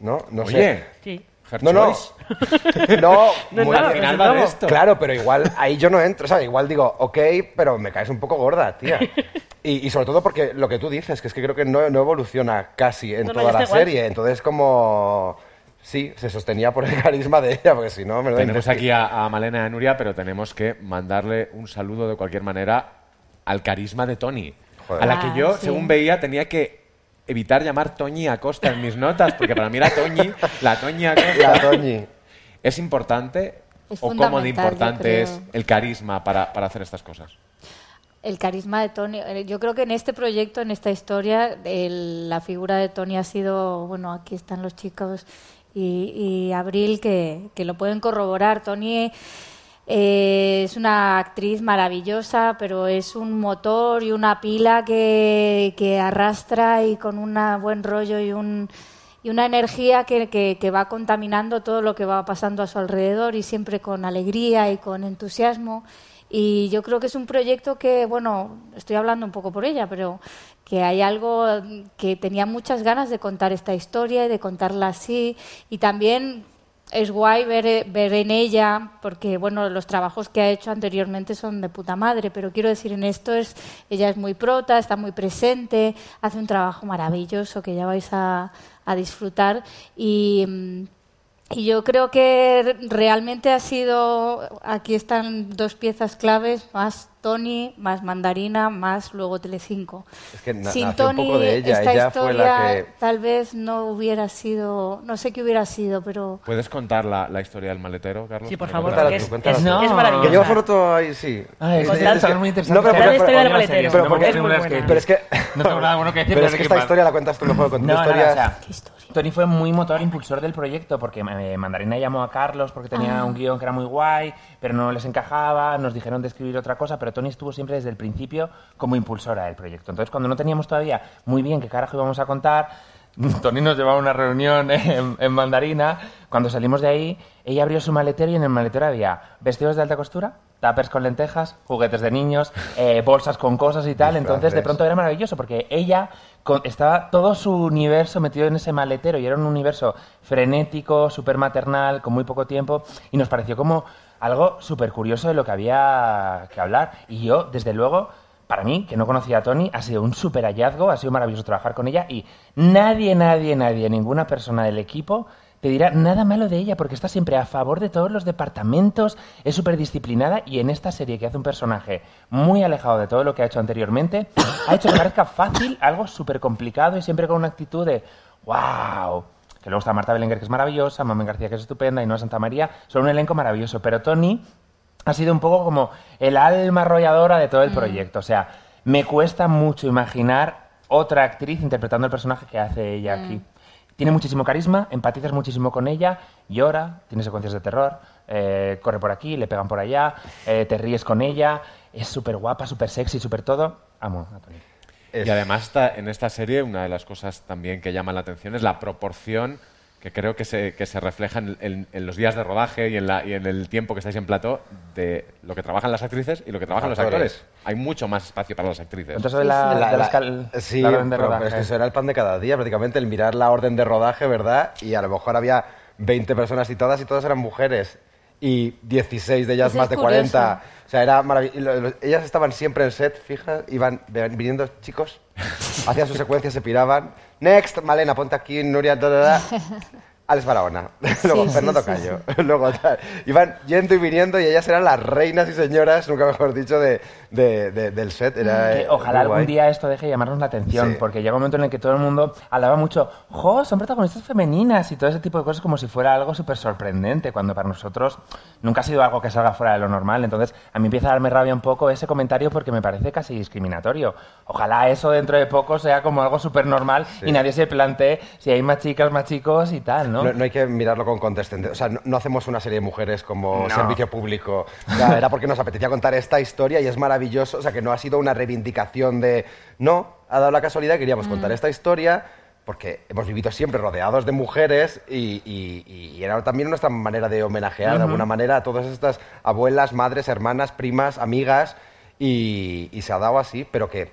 ¿no? No Oye, sé. Sí. Her No, no. No, No, muy al final va de esto. Claro, pero igual ahí yo no entro, ¿sabes? Igual digo, ok, pero me caes un poco gorda, tía. Y, y sobre todo porque lo que tú dices, que es que creo que no, no evoluciona casi en No, toda la igual. serie. Entonces, como. Sí, se sostenía por el carisma de ella, porque si no, me lo Tenemos aquí a, a Malena y a Nuria, pero tenemos que mandarle un saludo de cualquier manera al carisma de Tony. A la que Ah, yo, sí. según veía, tenía que evitar llamar Toñi Acosta en mis notas, porque para mí la Toñi, la Toñi Acosta... La Toñi. ¿Es importante Es o cómo de importante es el carisma para, para hacer estas cosas? El carisma de Tony. eh, Yo creo que en este proyecto, en esta historia, el- la figura de Tony ha sido, bueno, aquí están los chicos y, y Abril que, que lo pueden corroborar. Tony eh, es una actriz maravillosa, pero es un motor y una pila que, arrastra y con un buen rollo y un y una energía que va contaminando todo lo que va pasando a su alrededor y siempre con alegría y con entusiasmo. Y yo creo que es un proyecto que, bueno, estoy hablando un poco por ella, pero que hay algo que tenía muchas ganas de contar esta historia y de contarla así. Y también es guay ver, ver en ella, porque bueno, los trabajos que ha hecho anteriormente son de puta madre, pero quiero decir, en esto es, ella es muy prota, está muy presente, hace un trabajo maravilloso que ya vais a, a disfrutar y, mm, y yo creo que realmente ha sido, aquí están dos piezas claves, más Tony, más Mandarina, más luego Telecinco. Es que na- Sin nació un Tony, poco de ella. esta Ella fue historia la que. tal vez no hubiera sido, no sé qué hubiera sido, pero ¿Puedes contar la, la historia del maletero, Carlos? Sí, por ¿Me favor, porque es- Cuéntala tú, es- cuéntala es tú. maravillosa. Que lleva foto ahí, sí. Ah, es- Es- es- es que- es muy interesante. No, pero, pero- historia del pero- maletero. pero No porque- es que... No tengo nada bueno que decir Pero es que esta Bad. historia la cuentas tú No, historia. nada, o sea, Tony fue muy motor impulsor del proyecto porque eh, Mandarina llamó a Carlos porque tenía Ah. un guion que era muy guay, pero no les encajaba, nos dijeron de escribir otra cosa, pero Tony estuvo siempre desde el principio como impulsora del proyecto. Entonces, cuando no teníamos todavía muy bien qué carajo íbamos a contar, Tony nos llevaba a una reunión en, en Mandarina. Cuando salimos de ahí, ella abrió su maletero y en el maletero había vestidos de alta costura, tuppers con lentejas, juguetes de niños, eh, bolsas con cosas y tal. Entonces, de pronto era maravilloso porque ella con- estaba todo su universo metido en ese maletero y era un universo frenético, súper maternal, con muy poco tiempo y nos pareció como algo súper curioso de lo que había que hablar. Y yo, desde luego, para mí, que no conocía a Tony, ha sido un súper hallazgo, ha sido maravilloso trabajar con ella y nadie, nadie, nadie, ninguna persona del equipo te dirá nada malo de ella porque está siempre a favor de todos los departamentos, es súper disciplinada y en esta serie que hace un personaje muy alejado de todo lo que ha hecho anteriormente, ha hecho que parezca fácil algo súper complicado y siempre con una actitud de wow. Que luego está Marta Belenguer, que es maravillosa, Mamen García, que es estupenda, y Noa Santa María, son un elenco maravilloso. Pero Tony ha sido un poco como el alma arrolladora de todo el proyecto. O sea, me cuesta mucho imaginar otra actriz interpretando el personaje que hace ella Mm. aquí. Tiene muchísimo carisma, empatizas muchísimo con ella, llora, tiene secuencias de terror, eh, corre por aquí, le pegan por allá, eh, te ríes con ella, es súper guapa, súper sexy, súper todo. Amo a Tony. Y además está, en esta serie una de las cosas también que llama la atención es la proporción que creo que se, que se refleja en, en- en los días de rodaje y en, la, y en el tiempo que estáis en plató de lo que trabajan las actrices y lo que trabajan los Actores. actores. Hay mucho más espacio para las actrices. Entonces, la- La- de la- cal- sí, la orden de rodaje. es que eso era el pan de cada día, prácticamente, el mirar la orden de rodaje, ¿verdad? Y a lo mejor había 20 personas y todas, y todas eran mujeres. Y 16 de ellas Eso más de curioso. 40. O sea, era maravilloso. Ellas estaban siempre en set, fija, iban viniendo chicos, hacían su secuencia, se piraban. Next, Malena, ponte aquí, Nuria, da, da, da. Alex Barahona, luego sí, Fernando sí, Cayo, luego tal. Iban yendo y viniendo y ellas eran las reinas y señoras, nunca mejor dicho, de, de- de- del set. Era, Que ojalá algún guay. día esto deje de llamarnos la atención, Sí. porque llega un momento en el que todo el mundo alaba mucho, ¡jo! Son protagonistas femeninas y todo ese tipo de cosas como si fuera algo súper sorprendente, cuando para nosotros nunca ha sido algo que salga fuera de lo normal. Entonces, a mí empieza a darme rabia un poco ese comentario porque me parece casi discriminatorio. Ojalá eso dentro de poco sea como algo súper normal y nadie se plantee si hay más chicas, más chicos y tal, ¿no? No, no hay que mirarlo con condescendencia. O sea, no, no hacemos una serie de mujeres como No. servicio público. O sea, era porque nos apetecía contar esta historia y es maravilloso. O sea, que no ha sido una reivindicación de... No, ha dado la casualidad que queríamos Mm. contar esta historia porque hemos vivido siempre rodeados de mujeres y, y- y era también nuestra manera de homenajear de alguna manera a todas estas abuelas, madres, hermanas, primas, amigas y, y se ha dado así, pero que...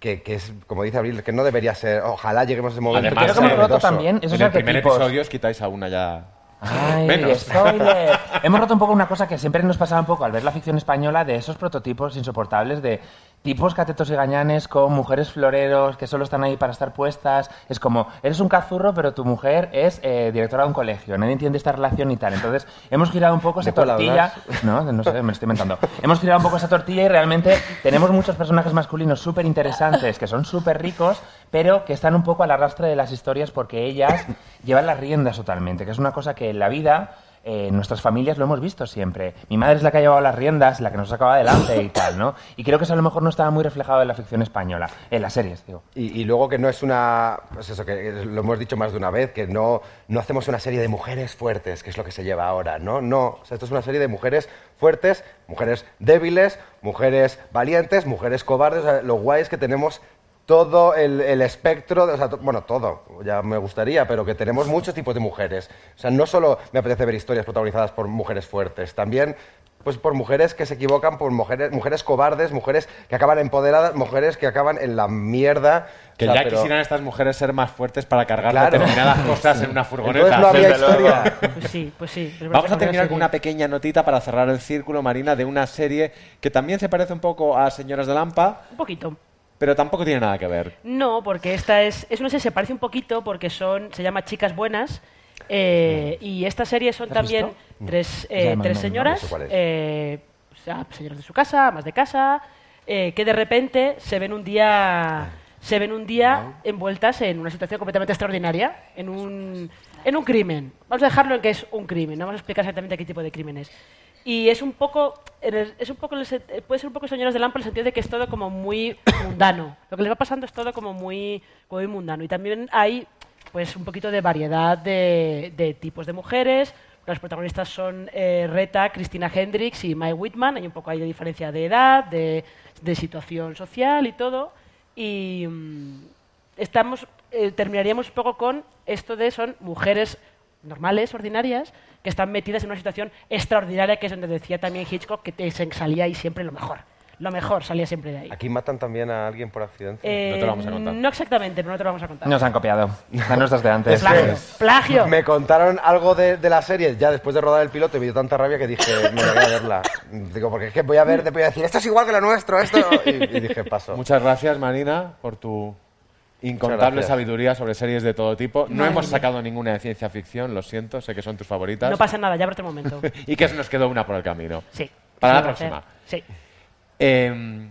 Que, que es, como dice Abril, que no debería ser. Ojalá lleguemos a ese momento. Además, que Creo que hemos sea roto novedoso. también esos en el primer episodio os quitáis a una ya. Ay, Menos. Hemos roto un poco una cosa que siempre nos pasaba un poco al ver la ficción española de esos prototipos insoportables de tipos catetos y gañanes con mujeres floreros que solo están ahí para estar puestas. Es como, eres un cazurro, pero tu mujer es eh, directora de un colegio. Nadie entiende esta relación y tal. Entonces, hemos girado un poco esa ¿De cuál tortilla. No, no sé, me lo estoy inventando. hemos girado un poco esa tortilla y realmente tenemos muchos personajes masculinos súper interesantes que son súper ricos, pero que están un poco al arrastre de las historias porque ellas llevan las riendas totalmente, que es una cosa que en la vida eh, nuestras familias lo hemos visto siempre. Mi madre es la que ha llevado las riendas, la que nos sacaba adelante y tal, ¿no? Y creo que eso a lo mejor no estaba muy reflejado en la ficción española, en las series, digo. Y, luego que no es una, pues eso, que lo hemos dicho más de una vez, que no, no hacemos una serie de mujeres fuertes, que es lo que se lleva ahora, ¿no? No, o esto es una serie de mujeres fuertes, mujeres débiles, mujeres valientes, mujeres cobardes, o sea, lo guay es que tenemos todo el, el espectro, de- o sea, to- bueno, todo, ya me gustaría, pero que tenemos muchos tipos de mujeres. O sea, no solo me apetece ver historias protagonizadas por mujeres fuertes, también pues por mujeres que se equivocan, por mujeres, mujeres cobardes, mujeres que acaban empoderadas, mujeres que acaban en la mierda. Que O sea, ya pero- quisieran estas mujeres ser más fuertes para cargar Claro. determinadas cosas en una furgoneta. Entonces no luego. historia. Pues sí, pues sí. Vamos a terminar con una pequeña notita para cerrar el círculo, Marina, de una serie que también se parece un poco a Señoras de Lampa, Un poquito. Pero tampoco tiene nada que ver. No, porque esta es, es una serie, se parece un poquito porque son, se llama Chicas Buenas eh, y esta serie son ¿La has también visto? tres, eh, tres no, no señoras, sé es. eh, o sea, señoras de su casa, más de casa, eh, que de repente se ven un día se ven un día envueltas en una situación completamente extraordinaria, en un, en un crimen. Vamos a dejarlo en que es un crimen, no vamos a explicar exactamente qué tipo de crimen es. Y es un poco, es un poco eh, puede ser un poco señoras de Lampa en el sentido de que es todo como muy mundano. Lo que les va pasando es todo como muy, como muy mundano. Y también hay pues un poquito de variedad de, de tipos de mujeres. Las protagonistas son eh, Reta, Cristina Hendricks y Mae Whitman. Hay un poco ahí de diferencia de edad, de, de situación social y todo. Y mm, estamos, eh, terminaríamos un poco con esto de son mujeres normales, ordinarias, que están metidas en una situación extraordinaria, que es donde decía también Hitchcock que te salía ahí siempre lo mejor. lo mejor salía siempre de ahí. Aquí matan también a alguien por accidente. Eh, No exactamente, pero no te lo vamos a contar. Nos han copiado. Las nuestras de antes. Plagio. Plagio. Me contaron algo de, de la serie ya después de rodar el piloto y me dio tanta rabia que dije, me voy a verla. Digo, porque es que voy a ver, te voy a decir, esto es igual que lo nuestro, esto. Y, y dije, paso. Muchas gracias, Marina, por tu incontable sabiduría sobre series de todo tipo. No Madre hemos mía. sacado ninguna de ciencia ficción, lo siento, sé que son tus favoritas. No pasa nada, ya habrá otro momento. y que se nos quedó una por el camino. Sí. Para la próxima. Sí. Eh, un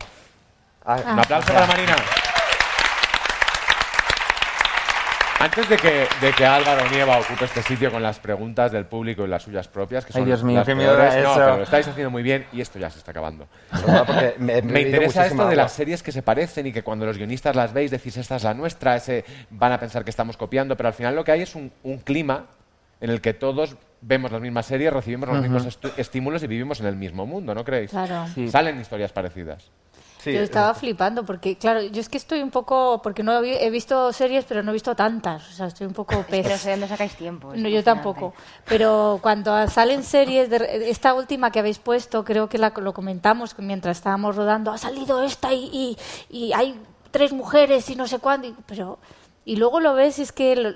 Ah. aplauso para Marina. Antes de que, de que Álvaro Nieva ocupe este sitio con las preguntas del público y las suyas propias, que Ay, son Dios mío, las qué miedo peores, no, eso. pero lo estáis haciendo muy bien y esto ya se está acabando. porque me- interesa esto de agua. las series que se parecen y que cuando los guionistas las veis decís esta es la nuestra, ese van a pensar que estamos copiando, pero al final lo que hay es un, un clima en el que todos vemos las mismas series, recibimos los mismos estímulos y vivimos en el mismo mundo, ¿no creéis? Claro. Sí. Salen historias parecidas. Yo estaba flipando porque, claro, yo es que estoy un poco, porque no he visto series, pero no he visto tantas, o sea, estoy un poco pez. No sé dónde sacáis tiempo. No, yo tampoco. Pero cuando salen series, de, esta última que habéis puesto, creo que la, lo comentamos mientras estábamos rodando, ha salido esta y, y, y hay tres mujeres y no sé cuándo, y- pero... Y luego lo ves y es que lo-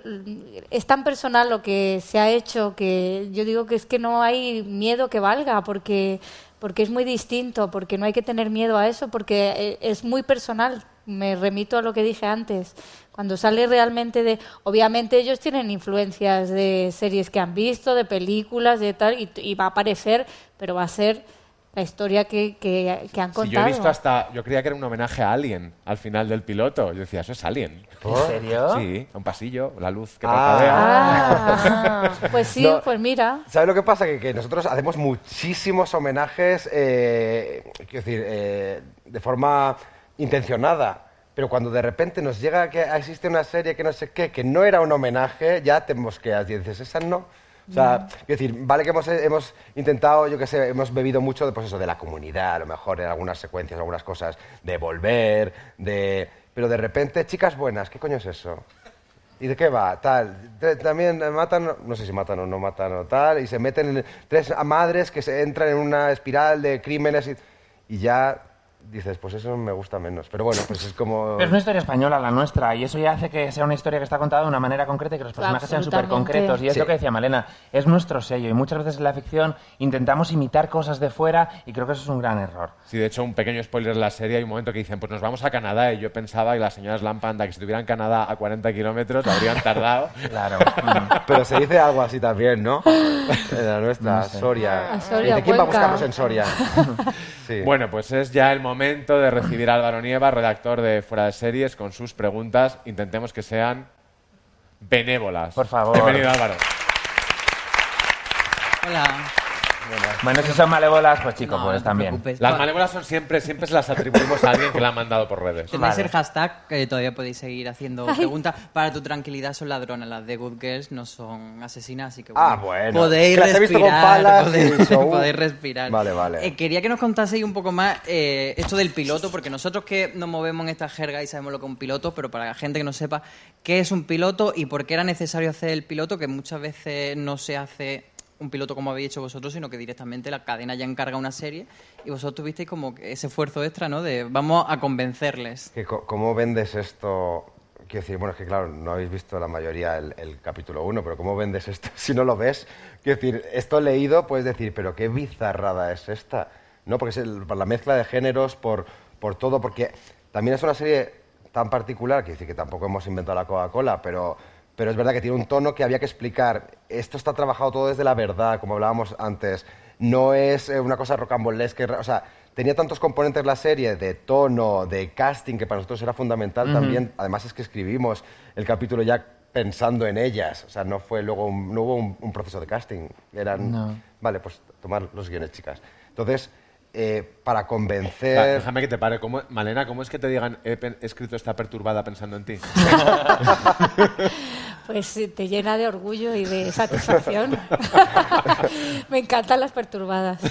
es tan personal lo que se ha hecho que yo digo que es que no hay miedo que valga porque, porque es muy distinto, porque no hay que tener miedo a eso, porque eh, es muy personal. Me remito a lo que dije antes. Cuando sale realmente de... Obviamente ellos tienen influencias de series que han visto, de películas, de tal, y, y va a aparecer, pero va a ser la historia que, que, que han Si yo contado. he visto hasta, yo creía que era un homenaje a Alien al final del piloto. Yo decía, eso es Alien. ¿En serio? Sí, un pasillo, la luz que Ah, parpadea. pues sí, No. pues mira. ¿Sabes lo que pasa? Que, que nosotros hacemos muchísimos homenajes, eh, quiero decir, eh, de forma intencionada. Pero cuando de repente nos llega que existe una serie que no sé qué, que no era un homenaje, ya te mosqueas y dices, esa no. O sea, quiero decir, vale que hemos, hemos intentado, yo qué sé, hemos bebido mucho de, pues eso, de la comunidad, a lo mejor en algunas secuencias, algunas cosas, de volver, de... Pero de repente, chicas buenas, ¿qué coño es eso? ¿Y de qué va? Tal. También matan, no sé si matan o no matan o tal, y se meten en tres madres que se entran en una espiral de crímenes y ya dices, pues eso me gusta menos. Pero bueno, pues es como... Pero es una historia española la nuestra y eso ya hace que sea una historia que está contada de una manera concreta y que los personajes sean súper concretos. Y es Sí. lo que decía Malena, es nuestro sello y muchas veces en la ficción intentamos imitar cosas de fuera y creo que eso es un gran error. Sí, de hecho, un pequeño spoiler de la serie, hay un momento que dicen, pues nos vamos a Canadá, y yo pensaba que las señoras Lampanda, que si estuvieran en Canadá a 40 kilómetros, habrían tardado. Claro. Pero se dice algo así también, ¿no? En la nuestra, No sé. Soria. A Soria, Dice, ¿Quién va a buscarnos en Soria? Sí. Bueno, pues es ya el momento de recibir a Álvaro Nieva, redactor de Fuera de Series, con sus preguntas. Intentemos que sean benévolas. Por favor. Bienvenido, Álvaro. Hola. Bueno, si son malévolas, pues chicos, No, pues no te también. preocupes. Las malévolas son siempre, siempre se las atribuimos a alguien que la ha mandado por redes. Tenéis el hashtag, que todavía podéis seguir haciendo preguntas. Para tu tranquilidad, son ladronas. Las de Good Girls no son asesinas, así que Ah, bueno. podéis Que las he visto con respirar. palas y podéis, he dicho, uh. podéis respirar. Vale, vale. Eh, quería que nos contaseis un poco más eh, esto del piloto, porque nosotros que nos movemos en esta jerga y sabemos lo que es un piloto, pero para la gente que no sepa qué es un piloto y por qué era necesario hacer el piloto, que muchas veces no se hace un piloto como habéis hecho vosotros, sino que directamente la cadena ya encarga una serie y vosotros tuvisteis como ese esfuerzo extra, ¿no? De vamos a convencerles. ¿Cómo vendes esto? Quiero decir, bueno, es que claro, no habéis visto la mayoría el, el capítulo 1, pero ¿cómo vendes esto si no lo ves? Quiero decir, esto leído puedes decir, pero qué bizarrada es esta. ¿No? Porque es el- por la mezcla de géneros, por, por todo, porque también es una serie tan particular, que decir que tampoco hemos inventado la Coca-Cola, pero, pero es verdad que tiene un tono que había que explicar. Esto está trabajado todo desde la verdad, como hablábamos antes. No es eh, una cosa rocambolesca. O sea, tenía tantos componentes la serie de tono, de casting, que para nosotros era fundamental Ujú. también. Además es que escribimos el capítulo ya pensando en ellas. O sea, no fue luego un- no hubo un, un proceso de casting. Eran, No. vale, pues tomar los guiones, chicas. Entonces, eh, para Va, convencer... déjame que te pare. ¿Cómo- Malena, ¿cómo es que te digan he, escrito esta perturbada pensando en ti? Pues eh, te llena de orgullo y de satisfacción. Me encantan las perturbadas.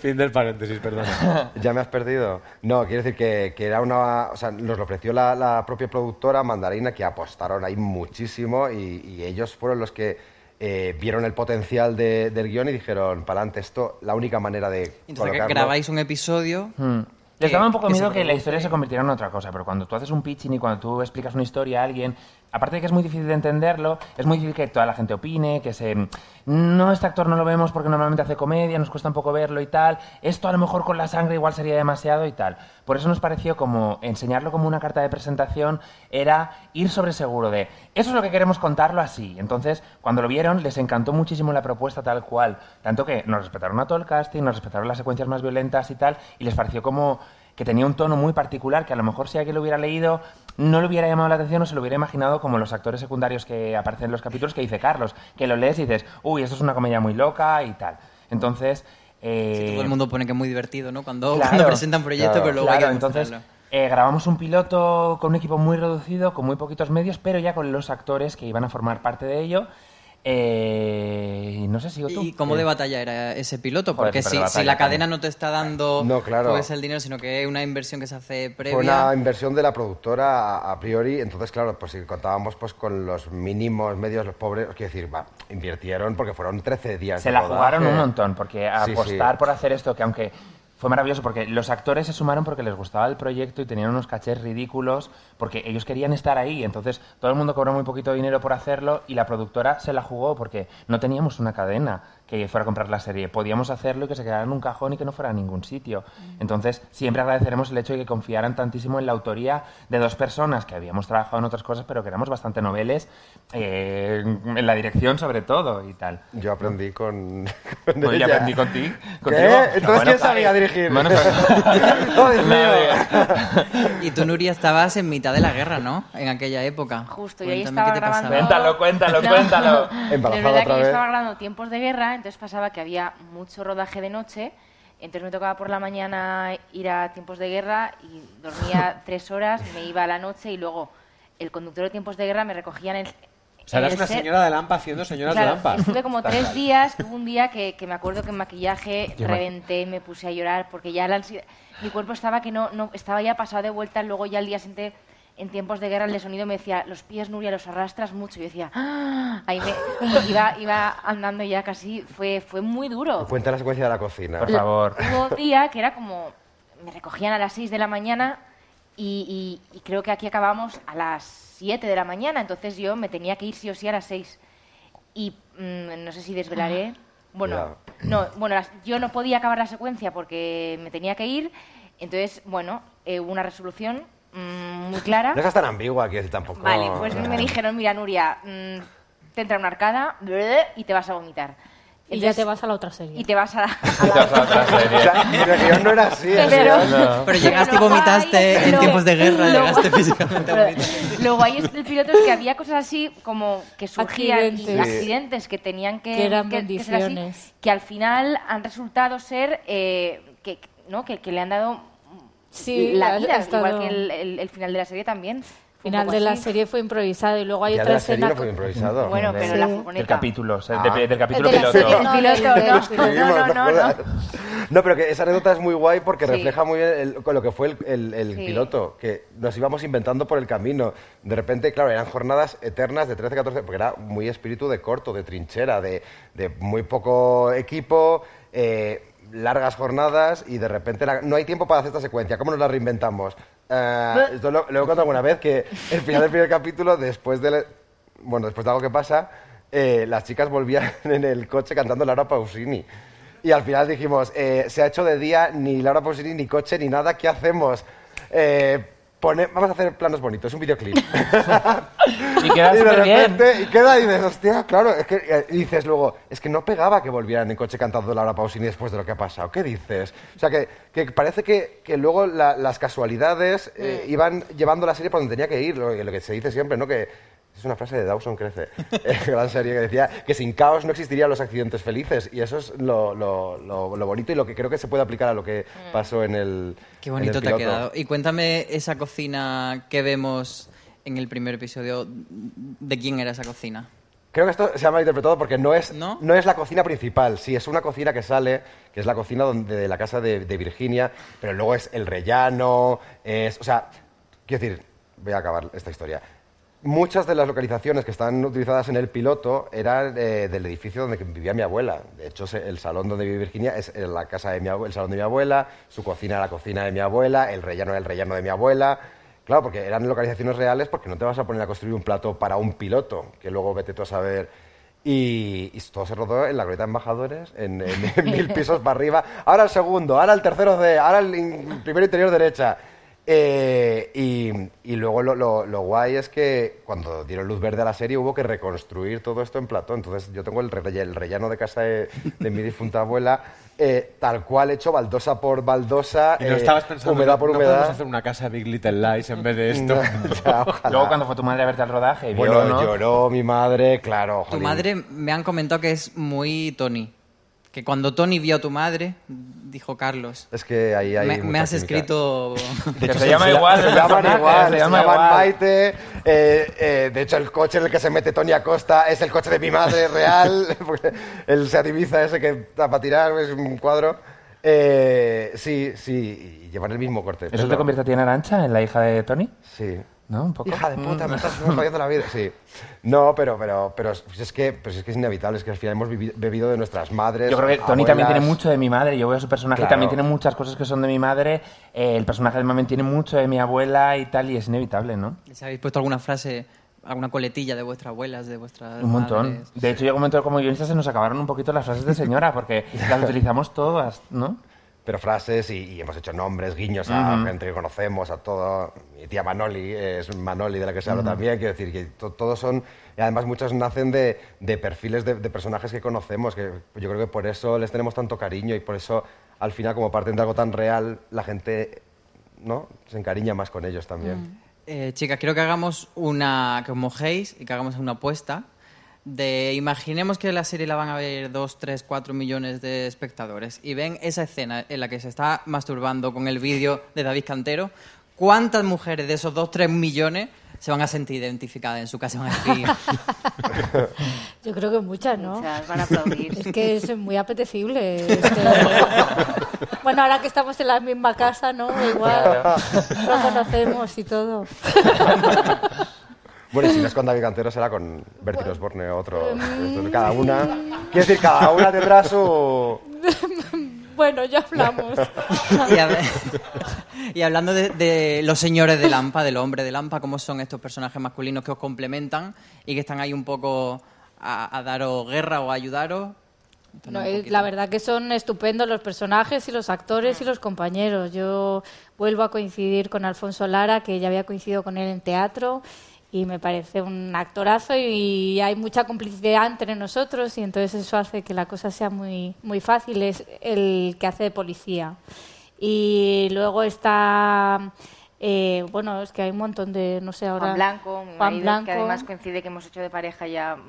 fin del paréntesis, perdona. ¿Ya me has perdido? No, quiero decir que, que era una... O sea, nos lo ofreció la, la propia productora Mandarina, que apostaron ahí muchísimo y, y ellos fueron los que eh, vieron el potencial de- del guion y dijeron, para adelante, esto, la única manera de Entonces colocarlo... grabáis un episodio Hmm. Les que- daba un poco que miedo que la produce. historia se convirtiera en otra cosa, pero cuando tú haces un pitching y cuando tú explicas una historia a alguien, aparte de que es muy difícil de entenderlo, es muy difícil que toda la gente opine, que se... No, este actor no lo vemos porque normalmente hace comedia, nos cuesta un poco verlo y tal, esto a lo mejor con la sangre igual sería demasiado y tal. Por eso nos pareció como enseñarlo como una carta de presentación era ir sobre seguro de, eso es lo que queremos contarlo así. Entonces, cuando lo vieron, les encantó muchísimo la propuesta tal cual, tanto que nos respetaron a todo el casting, nos respetaron las secuencias más violentas y tal, y les pareció como que tenía un tono muy particular que a lo mejor si alguien lo hubiera leído no le hubiera llamado la atención o se lo hubiera imaginado como los actores secundarios que aparecen en los capítulos que dice Carlos, que lo lees y dices, uy, esto es una comedia muy loca y tal. Entonces... eh, Todo el mundo pone que es muy divertido, ¿no? Cuando, Claro. cuando presentan proyectos, Claro, pero luego hay claro, que entonces eh, grabamos un piloto con un equipo muy reducido, con muy poquitos medios, pero ya con los actores que iban a formar parte de ello. Eh, no sé, sigo tú. ¿Y cómo de Eh, batalla era ese piloto? Joder, Porque si, de si la cadena no te está dando No, claro. pues, el dinero, sino que es una inversión que se hace previa... Fue una inversión de la productora a, a priori, entonces claro, pues si contábamos pues con los mínimos medios, los pobres, quiero decir, va, invirtieron porque fueron 13 días. Se de la rodaje. jugaron un montón, porque Sí, apostar sí. por hacer esto, que aunque fue maravilloso, porque los actores se sumaron porque les gustaba el proyecto y tenían unos cachés ridículos, porque ellos querían estar ahí, entonces todo el mundo cobró muy poquito dinero por hacerlo y la productora se la jugó porque no teníamos una cadena que fuera a comprar la serie, podíamos hacerlo y que se quedara en un cajón y que no fuera a ningún sitio. Entonces siempre agradeceremos el hecho de que confiaran tantísimo en la autoría de dos personas que habíamos trabajado en otras cosas, pero que éramos bastante noveles, eh, en la dirección sobre todo y tal. Yo aprendí con, con Pues ella. yo aprendí contigo. ¿Qué? contigo. Entonces, Bueno, ¿quién sabía claro. dirigir? Bueno, ¡Oh! Y tú, Nuria, estabas en mitad de la guerra, ¿no? En aquella época. Justo, y ahí Cuéntame estaba grabando... pasaba. Cuéntalo, cuéntalo, No. cuéntalo. Es verdad que yo estaba grabando tiempos de guerra, entonces pasaba que había mucho rodaje de noche, entonces me tocaba por la mañana ir a tiempos de guerra y dormía tres horas, me iba a la noche y luego el conductor de tiempos de guerra me recogía en el... O sea, eras el una set. señora de Lampa haciendo señoras Claro, de Lampa. Estuve como tres días, hubo un día que, que me acuerdo que en maquillaje Qué reventé, me puse a llorar porque ya la ansi- mi cuerpo estaba que no, no estaba ya pasado de vuelta, luego ya al día siguiente en tiempos de guerra el de sonido me decía, los pies Nuria los arrastras mucho, y yo decía, "Ah". ahí me iba, iba andando ya casi, fue, fue muy duro. Cuenta la secuencia de la cocina. Por favor. Hubo un día que era como, me recogían a las 6 de la mañana y, y- y creo que aquí acabamos a las 7 de la mañana, entonces yo me tenía que ir sí o sí a las 6. Y mm, no sé si desvelaré. Bueno, Cuidado. no, bueno, las- yo no podía acabar la secuencia porque me tenía que ir, entonces, bueno, eh, hubo una resolución mm, muy clara. No seas tan ambigua, que tampoco... Vale, pues me dijeron, mira, Nuria, mm, te entra una arcada y te vas a vomitar. Y ya te vas a la otra serie. Y te vas a la... O sea, mi guion no era así. Pero- no. Pero llegaste y vomitaste hay- en luego- tiempos de guerra, luego- llegaste físicamente a vomitar. Lo guay es del piloto es que había cosas así como que surgían y Accidentes. accidentes que tenían que, Que eran ser así, bendiciones. que al final han resultado ser eh, que, ¿no? que, que le han dado Sí, la vida, estado- igual que el, el- el final de la serie también. Final de la así. serie fue improvisado y luego hay Ya de otra la serie escena. no fue improvisado. Bueno, pero la Sí. furgoneta. Del capítulo, o sea, Ah. de- del capítulo de la piloto. serie, piloto, no, no, no, no, no. No, pero que esa anécdota es muy guay porque Sí. refleja muy bien el- con lo que fue el, el- el Sí. piloto, que nos íbamos inventando por el camino. De repente, claro, eran jornadas eternas de 13, 14, porque era muy espíritu de corto, de trinchera, de, de muy poco equipo, eh, largas jornadas y de repente era- no hay tiempo para hacer esta secuencia. ¿Cómo nos la reinventamos? Eh, esto lo, lo he contado alguna vez que el final del primer capítulo, después de, bueno, después de algo que pasa, eh, las chicas volvían en el coche cantando Laura Pausini. Y al final dijimos, eh, se ha hecho de día, ni Laura Pausini, ni coche, ni nada, ¿qué hacemos? Eh, pone- vamos a hacer planos bonitos, un videoclip. Y queda de súper bien. repente, y queda y dices, hostia, claro, es que y dices luego, es que no pegaba que volvieran en coche cantando Laura Pausini después de lo que ha pasado. ¿Qué dices? O sea, que, que parece que, que luego la- las casualidades eh, Mm. iban llevando la serie por donde tenía que ir, lo, lo que se dice siempre, ¿no? Que es una frase de Dawson Crece, eh, gran serie que decía que sin caos no existirían los accidentes felices. Y eso es lo, lo- lo- lo bonito y lo que creo que se puede aplicar a lo que Mm. pasó en el. Qué el bonito te ha quedado. Y cuéntame esa cocina que vemos en el primer episodio. ¿De quién era esa cocina? Creo que esto se ha malinterpretado porque no es, ¿No? es la cocina principal. Sí, es una cocina que sale, que es la cocina donde, de la casa de, de Virginia, pero luego es el rellano, es... O sea, quiero decir, voy a acabar esta historia. Muchas de las localizaciones que están utilizadas en el piloto eran eh, del edificio donde vivía mi abuela. De hecho, el salón donde vive Virginia es eh, la casa de mi abue- el salón de mi abuela, su cocina la cocina de mi abuela, el rellano el rellano de mi abuela. Claro, porque eran localizaciones reales porque no te vas a poner a construir un plato para un piloto, que luego vete tú a saber. Y, y todo se rodó en la glorieta de embajadores, en, en- en mil pisos para arriba. Ahora el segundo, ahora el tercero de, ahora el in- primero interior derecha. Eh, y, y luego lo, lo- lo guay es que cuando dieron luz verde a la serie hubo que reconstruir todo esto en plató. Entonces yo tengo el, relle- el rellano de casa de, de mi difunta abuela, eh, tal cual hecho, baldosa por baldosa, Y no eh, estabas pensando, humedad por no podemos humedad. hacer una casa Big Little Lies en vez de esto. No, ya, ojalá. Luego cuando fue tu madre a verte al rodaje, vio, Bueno, ¿no? lloró mi madre, claro. Tu jolín. madre me han comentado que es muy Tony. Que cuando Tony vio a tu madre, dijo Carlos. Es que ahí hay me, me has química. escrito. De hecho, Se llaman igual, se llaman Maite. eh, eh, de hecho, el coche en el que se mete Tony Acosta es el coche de mi madre real. porque el Seat Ibiza ese que está para tirar es un cuadro. Eh, sí, sí, y llevan el mismo corte. ¿Eso te convierte a ti en Arancha, en la hija de Tony? Sí. ¿No? Un poco. Hija de puta, Mm. me estás jodiendo la vida. Sí. No, pero, pero, pero es, es que, pues es que es inevitable, es que al final hemos vivi- bebido de nuestras madres. Yo creo que Tony también tiene mucho de mi madre. Yo veo su personaje y Claro. también tiene muchas cosas que son de mi madre. Eh, el personaje de Mamen tiene mucho de mi abuela y tal, y es inevitable, ¿no? ¿Les habéis puesto alguna frase, alguna coletilla de vuestras abuelas, de vuestras Un montón. madres? De hecho, llegó un momento como guionistas se nos acabaron un poquito las frases de señora, porque las utilizamos todas, ¿no? Pero frases y, y hemos hecho nombres, guiños a Ujú. gente que conocemos, a todo. Mi tía Manoli es Manoli de la que se habla Ujú. también. Quiero decir que to- todos son. Y además, muchos nacen de, de perfiles de, de personajes que conocemos. Que yo creo que por eso les tenemos tanto cariño y por eso, al final, como parten de algo tan real, la gente ¿no? se encariña más con ellos también. Eh, chicas, quiero que hagamos una. que os mojéis y que hagamos una apuesta. De imaginemos que la serie la van a ver 2, 3, 4 millones de espectadores y ven esa escena en la que se está masturbando con el vídeo de David Cantero. ¿Cuántas mujeres de esos 2, 3 millones se van a sentir identificadas en su casa? Van a decir, Yo creo que muchas, ¿no? Muchas, van a aplaudir. Es que es muy apetecible. este. bueno, ahora que estamos en la misma casa, ¿no? Igual lo conocemos y todo. Bueno, y si no es con David Cantero, será con Bertie Osborne o otro. Mm. Cada una. Quiero decir, cada una tendrá su. bueno, ya hablamos. y, hab- y hablando de, de los señores de Lampa, del hombre de Lampa, ¿cómo son estos personajes masculinos que os complementan y que están ahí un poco a, a daros guerra o a ayudaros? No, la verdad que son estupendos los personajes y los actores y los compañeros. Yo vuelvo a coincidir con Alfonso Lara, que ya había coincidido con él en teatro, y me parece un actorazo y hay mucha complicidad entre nosotros y entonces eso hace que la cosa sea muy, muy fácil. Es el que hace de policía. Y luego está... eh, bueno, es que hay un montón de, no sé ahora... Juan Blanco, mi Juan marido, Blanco. que además coincide que hemos hecho de pareja ya.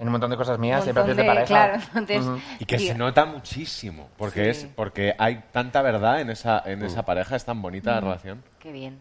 En un montón de cosas mías, siempre haces de pareja. claro, entonces-. Y que se nota muchísimo, porque Sí. es porque hay tanta verdad en esa en esa pareja, es tan bonita la relación. Qué bien,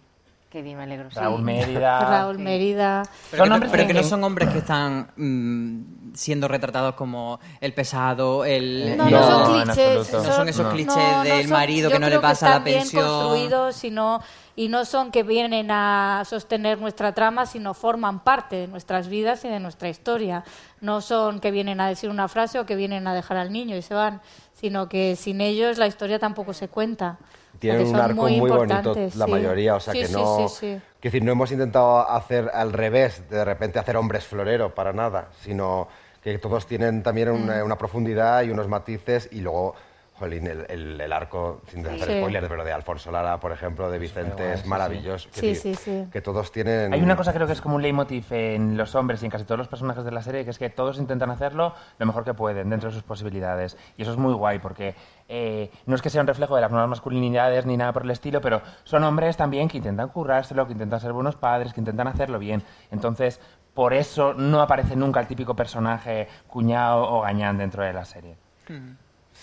qué bien, me alegro. sí. Raúl Mérida. Raúl Mérida. Pero, que, no, hombres pero que- que no son hombres que están mm, siendo retratados como el pesado, el... No, no, son en clichés. absoluto. No son esos No. clichés No, no del son- marido que no le pasa están la bien pensión. construidos y no, y no son que vienen a sostener nuestra trama, sino forman parte de nuestras vidas y de nuestra historia. No son que vienen a decir una frase o que vienen a dejar al niño y se van, sino que sin ellos la historia tampoco se cuenta. Tienen un arco muy muy, bonito, la sí. mayoría, o sea Sí, que no. sí, decir, no hemos intentado hacer al revés, de repente hacer hombres florero, para nada, sino que todos tienen también Mm. una, una profundidad y unos matices y luego. Jolín, el, el- el arco, sin hacer Sí. spoilers, pero de Alfonso Lara, por ejemplo, de Vicente, es maravilloso. Sí, Quiero sí, sí. Que todos tienen. Hay una cosa creo que es como un leitmotiv en los hombres y en casi todos los personajes de la serie, que es que todos intentan hacerlo lo mejor que pueden, dentro de sus posibilidades. Y eso es muy guay, porque eh, no es que sea un reflejo de las nuevas masculinidades ni nada por el estilo, pero son hombres también que intentan currárselo, que intentan ser buenos padres, que intentan hacerlo bien. Entonces, por eso no aparece nunca el típico personaje cuñado o gañán dentro de la serie.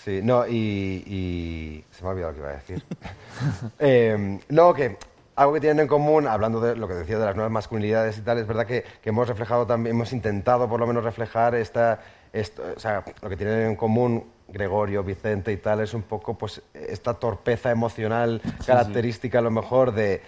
Sí, no, y, y- Se me ha olvidado lo que iba a decir. Eh, no, que algo que tienen en común, hablando de lo que decía de las nuevas masculinidades y tal, es verdad que, que hemos reflejado también, hemos intentado por lo menos reflejar esta, esto, o sea, lo que tienen en común Gregorio, Vicente y tal, es un poco pues esta torpeza emocional característica a lo mejor de,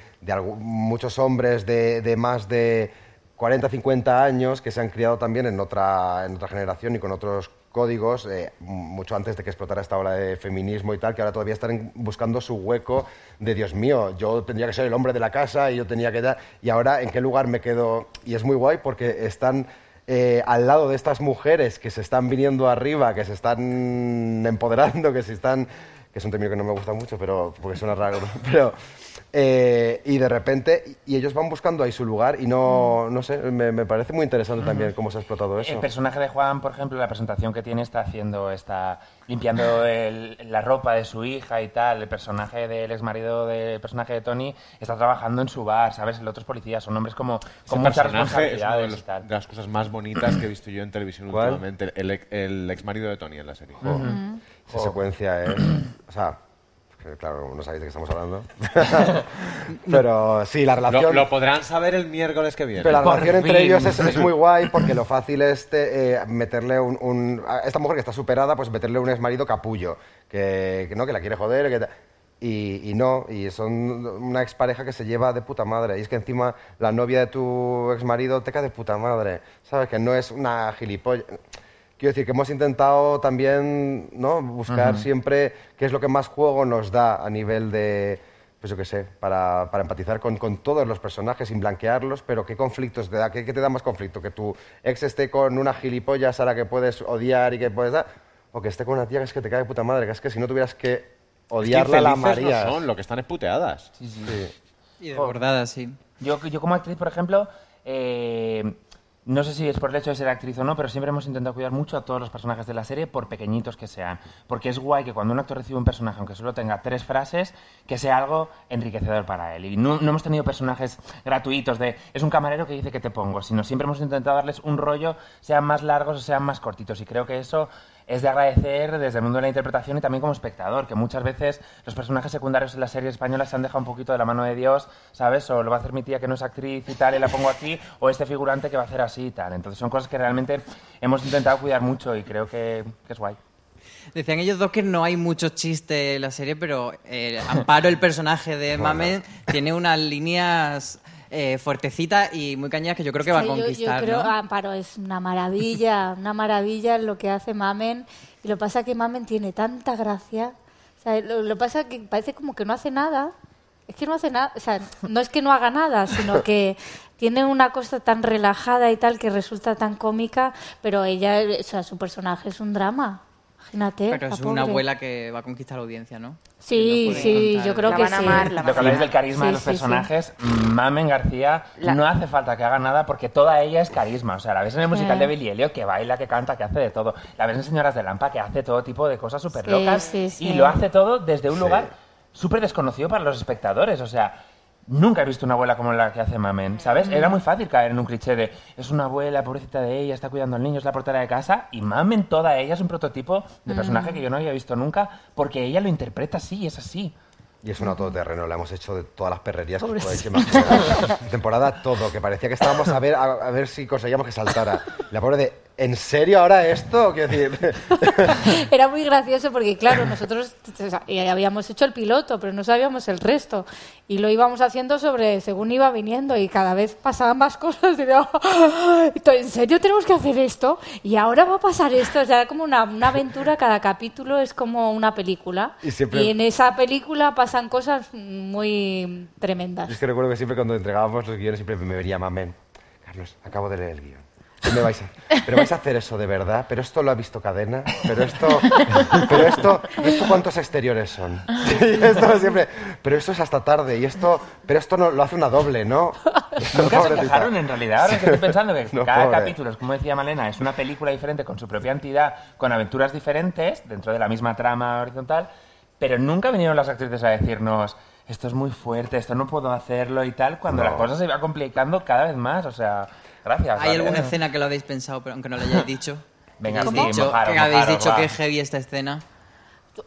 muchos hombres de, de más de 40, 50 años que se han criado también en otra, en otra generación y con otros códigos, eh, mucho antes de que explotara esta ola de feminismo y tal, que ahora todavía están buscando su hueco de Dios mío, yo tendría que ser el hombre de la casa y yo tenía que dar, y ahora en qué lugar me quedo. Y es muy guay porque están eh, al lado de estas mujeres que se están viniendo arriba, que se están empoderando, que se están que es un término que no me gusta mucho, pero porque suena raro, pero eh, y de repente y ellos van buscando ahí su lugar y no, no sé, me, me parece muy interesante también cómo se ha explotado eso. El personaje de Juan, por ejemplo, la presentación que tiene está haciendo, está limpiando el- la ropa de su hija y tal. El personaje del ex marido del personaje de Tony está trabajando en su bar, ¿sabes? El otro es policía, son hombres como con muchas personaje es una de, responsabilidades los- y tal. de las cosas más bonitas que he visto yo en televisión ¿Cuál? últimamente. El, ex- el ex marido de Tony en la serie. Esa secuencia es. O sea, claro, no sabéis de qué estamos hablando. Pero sí, la relación. Lo, lo podrán saber el miércoles que viene. Pero la relación entre ellos es, es muy guay porque lo fácil es te- eh, meterle un, un- a esta mujer que está superada, pues meterle un exmarido capullo, que, que no, que la quiere joder, que ta- y, y no, y son una expareja que se lleva de puta madre. Y es que encima la novia de tu exmarido te cae de puta madre, ¿sabes? Que no es una gilipollas. Quiero decir que hemos intentado también ¿no? buscar siempre qué es lo que más juego nos da a nivel de, pues yo qué sé, para, para empatizar con, con todos los personajes sin blanquearlos, pero qué conflictos te da, qué, qué te da más conflicto, que tu ex esté con una gilipollas a la que puedes odiar y que puedes dar, o que esté con una tía que es que te cae de puta madre, que es que si no tuvieras que Es que odiarla la infelices no son, lo que están es puteadas. Sí, sí. Y desbordadas, sí. Yo, yo como actriz, por ejemplo, eh, no sé si es por el hecho de ser actriz o no, pero siempre hemos intentado cuidar mucho a todos los personajes de la serie, por pequeñitos que sean. Porque es guay que cuando un actor recibe un personaje, aunque solo tenga tres frases, que sea algo enriquecedor para él. Y no, no hemos tenido personajes gratuitos de es un camarero que dice que te pongo, sino siempre hemos intentado darles un rollo, sean más largos o sean más cortitos. Y creo que eso es de agradecer desde el mundo de la interpretación y también como espectador, que muchas veces los personajes secundarios en las series españolas se han dejado un poquito de la mano de Dios, ¿sabes? O lo va a hacer mi tía que no es actriz y tal, y la pongo aquí, o este figurante que va a hacer así y tal. Entonces son cosas que realmente hemos intentado cuidar mucho y creo que, que es guay. Decían ellos dos que no hay mucho chiste en la serie, pero eh, Amparo, el personaje de Bueno. Mamen, tiene unas líneas eh, fuertecitas y muy cañas que yo creo que va a yo- conquistar, Yo, creo, ¿no? Amparo, es una maravilla, una maravilla lo que hace Mamen. Y lo que pasa es que Mamen tiene tanta gracia. O sea, lo, lo que pasa que parece como que no hace nada. Es que no hace nada. O sea, no es que no haga nada, sino que tiene una cosa tan relajada y tal que resulta tan cómica. Pero ella, o sea, su personaje es un drama. Imagínate. Pero la es una pobre. abuela que va a conquistar la audiencia, ¿no? Sí, puede sí, contar. yo creo que sí. Lo que habláis del carisma de Sí, los sí, sí. personajes, Mamen García La- no hace falta que haga nada porque toda ella es carisma. O sea, la ves en el musical de Billy Elliot que baila, que canta, que hace de todo. La ves en Señoras de Lampa que hace todo tipo de cosas súper Sí, locas. sí, sí. Y lo hace todo desde un Sí. lugar súper desconocido para los espectadores. O sea, nunca he visto una abuela como la que hace Mamen, ¿sabes? Mm. Era muy fácil caer en un cliché de es una abuela, pobrecita de ella, está cuidando al niño, es la portera de casa. Y Mamen, toda ella es un prototipo de Mm. personaje que yo no había visto nunca porque ella lo interpreta así, es así. Y es un autoterreno, la hemos hecho de todas las perrerías que podéis imaginar. Temporada todo, que parecía que estábamos a ver, a, a ver si conseguíamos que saltara. La pobre de, ¿en serio ahora esto? Quiero decir, Era muy gracioso porque, claro, nosotros eh, habíamos hecho el piloto, pero no sabíamos el resto. Y lo íbamos haciendo sobre según iba viniendo y cada vez pasaban más cosas. Y "Ah, ¿en serio tenemos que hacer esto? Y ahora va a pasar esto. O sea, era como una, una aventura, cada capítulo es como una película. Y siempre- en esa película pasan cosas muy tremendas. Yo es que recuerdo que siempre cuando entregábamos los guiones siempre me vería mamen. Carlos, acabo de leer el guion. ¿Qué me vais a- ¿Pero vais a hacer eso de verdad? ¿Pero esto lo ha visto cadena? ¿Pero esto, pero esto, esto cuántos exteriores son? Y esto siempre, pero esto es hasta tarde y esto, pero esto no, lo hace una doble, ¿no? Nunca se quejaron en realidad. Ahora que estoy pensando que No, cada pobre. capítulo, como decía Malena, es una película diferente con su propia entidad, con aventuras diferentes dentro de la misma trama horizontal, pero nunca vinieron las actrices a decirnos esto es muy fuerte, esto no puedo hacerlo y tal, cuando No. la cosa se iba complicando cada vez más. O sea, gracias. ¿Hay ¿vale? alguna escena que lo habéis pensado, pero aunque no lo hayáis dicho? Venga, sí, dicho, mojaros, que habéis mojaros, dicho va. que es heavy esta escena.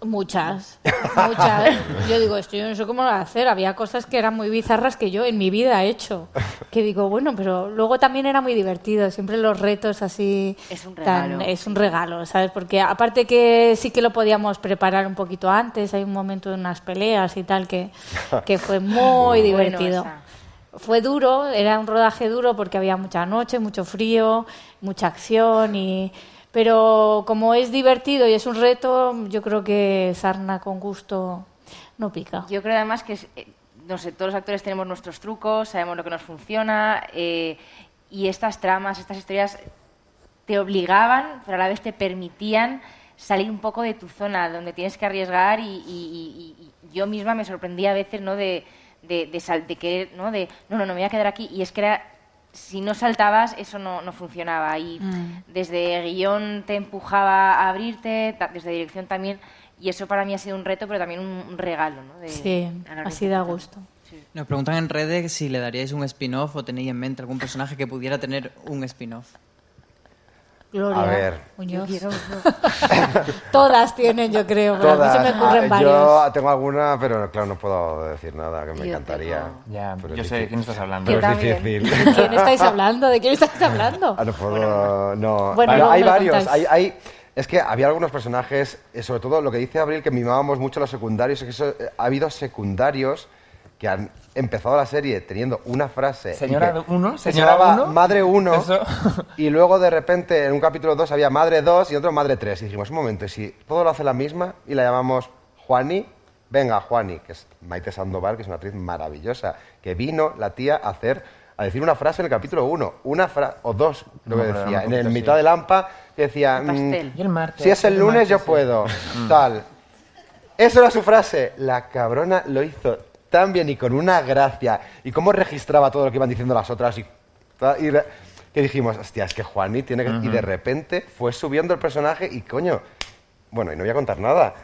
Muchas, muchas. Yo digo, esto yo no sé cómo lo voy a hacer. Había cosas que eran muy bizarras que yo en mi vida he hecho. Que digo, bueno, pero luego también era muy divertido. Siempre los retos así. Es un tan- regalo. es un regalo, ¿sabes? Porque aparte que sí que lo podíamos preparar un poquito antes, hay un momento de unas peleas y tal que, que fue muy Bueno, divertido. esa. Fue duro, era un rodaje duro porque había mucha noche, mucho frío, mucha acción y pero como es divertido y es un reto, yo creo que sarna con gusto no pica. Yo creo además que, eh, no sé, todos los actores tenemos nuestros trucos, sabemos lo que nos funciona eh, y estas tramas, estas historias te obligaban, pero a la vez te permitían salir un poco de tu zona, donde tienes que arriesgar y, y- y- y yo misma me sorprendía a veces, ¿no? De, de, de, sal- de querer, ¿no? De, no, no, no me voy a quedar aquí. Y es que era, si no saltabas, eso no, no funcionaba. Y Mm. desde guion te empujaba a abrirte, ta- desde dirección también. Y eso para mí ha sido un reto, pero también un, un regalo, ¿no? De- Sí, así da gusto. Nos preguntan en redes si le daríais un spin-off o tenéis en mente algún personaje que pudiera tener un spin-off. Gloria A ver. Muñoz. Todas tienen, yo creo, pero a mí se me ocurren Ah, varios. Yo tengo alguna, pero claro, no puedo decir nada, que me Yo encantaría. Ya, Pero yo sé de quién estás hablando. Pero es difícil. ¿De quién estáis hablando? ¿De quién estáis hablando? Ah, no puedo, no. Bueno, Pero luego hay varios, hay, hay- es que había algunos personajes, eh, sobre todo lo que dice Abril, que mimábamos mucho los secundarios, es que eso, eh, ha habido secundarios que han empezado la serie teniendo una frase. Señora que- uno, que se señora llamaba uno. Madre 1, Eso. y luego de repente en un capítulo 2 había Madre 2 y otro Madre 3. Y dijimos, un momento, ¿y si todo lo hace la misma y la llamamos Juani? Venga, Juani, que es Maite Sandoval, que es una actriz maravillosa, que vino la tía a hacer a decir una frase en el capítulo 1, una frase o dos, No lo me que decía, en el mitad así. de Lampa, que decía, El mm, el martes, si es el el lunes yo sí. puedo, Mm. tal. Eso era su frase. La cabrona lo hizo tan bien y con una gracia. Y cómo registraba todo lo que iban diciendo las otras. Y, y que dijimos, hostia, es que Juani tiene que... Y de repente fue subiendo el personaje y coño... Bueno, y no voy a contar nada.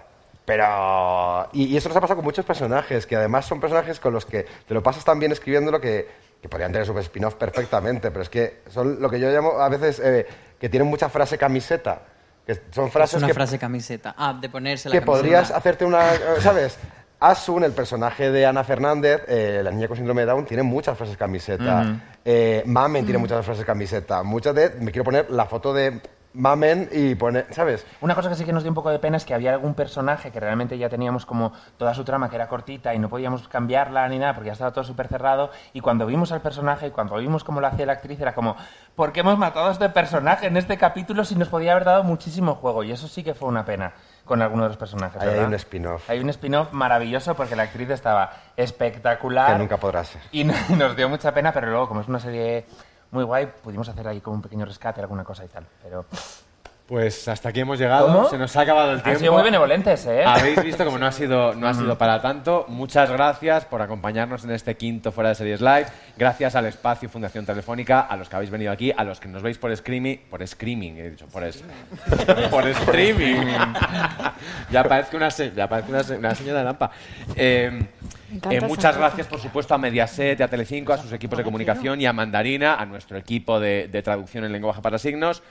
Pero... Y, y eso nos ha pasado con muchos personajes, que además son personajes con los que te lo pasas tan bien escribiéndolo que, que podrían tener su spin-off perfectamente. Pero es que son lo que yo llamo a veces eh, que tienen mucha frase camiseta. Que son frases es una que frase camiseta. Ah, de ponerse la que camiseta. podrías hacerte una, ¿sabes? Asun, el personaje de Ana Fernández, eh, la niña con síndrome de Down, tiene muchas frases camiseta. Eh, Mamen tiene muchas frases camiseta. Muchas de, me quiero poner la foto de Mamen y poner, ¿sabes? Una cosa que sí que nos dio un poco de pena es que había algún personaje que realmente ya teníamos como toda su trama que era cortita y no podíamos cambiarla ni nada porque ya estaba todo súper cerrado y cuando vimos al personaje y cuando vimos cómo lo hacía la actriz era como ¿por qué hemos matado a este personaje en este capítulo si nos podía haber dado muchísimo juego? Y eso sí que fue una pena con alguno de los personajes. Ahí hay un spin-off. Hay un spin-off maravilloso porque la actriz estaba espectacular. Que nunca podrá ser. Y no- nos dio mucha pena, pero luego como es una serie muy guay, pudimos hacer ahí como un pequeño rescate, alguna cosa y tal. Pero Pues hasta aquí hemos llegado. ¿Cómo? Se nos ha acabado el Han tiempo. sido muy benevolentes, ¿eh? Habéis visto como no ha sido, no ha sido para tanto. Muchas gracias por acompañarnos en este quinto Fuera de Series Live. Gracias al espacio Fundación Telefónica, a los que habéis venido aquí, a los que nos veis por streaming, por screaming, he dicho, por, es- por streaming. ya parezco una, se- ya parezco una, se- una señora de Lampa. Eh, eh, muchas gracias, por supuesto, a Mediaset a Telecinco, a sus equipos de comunicación y a Mandarina, a nuestro equipo de, de traducción en lenguaje para signos.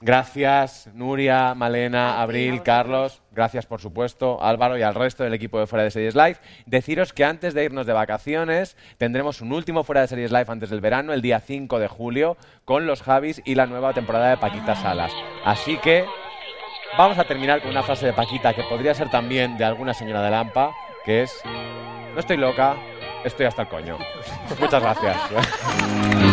Gracias, Nuria, Malena, Abril, Carlos. Gracias, por supuesto, Álvaro y al resto del equipo de Fuera de Series Live. Deciros que antes de irnos de vacaciones tendremos un último Fuera de Series Live antes del verano, el día 5 de julio, con los Javis y la nueva temporada de Paquita Salas. Así que vamos a terminar con una frase de Paquita que podría ser también de alguna señora de Lampa, que es, no estoy loca, estoy hasta el coño. Muchas gracias.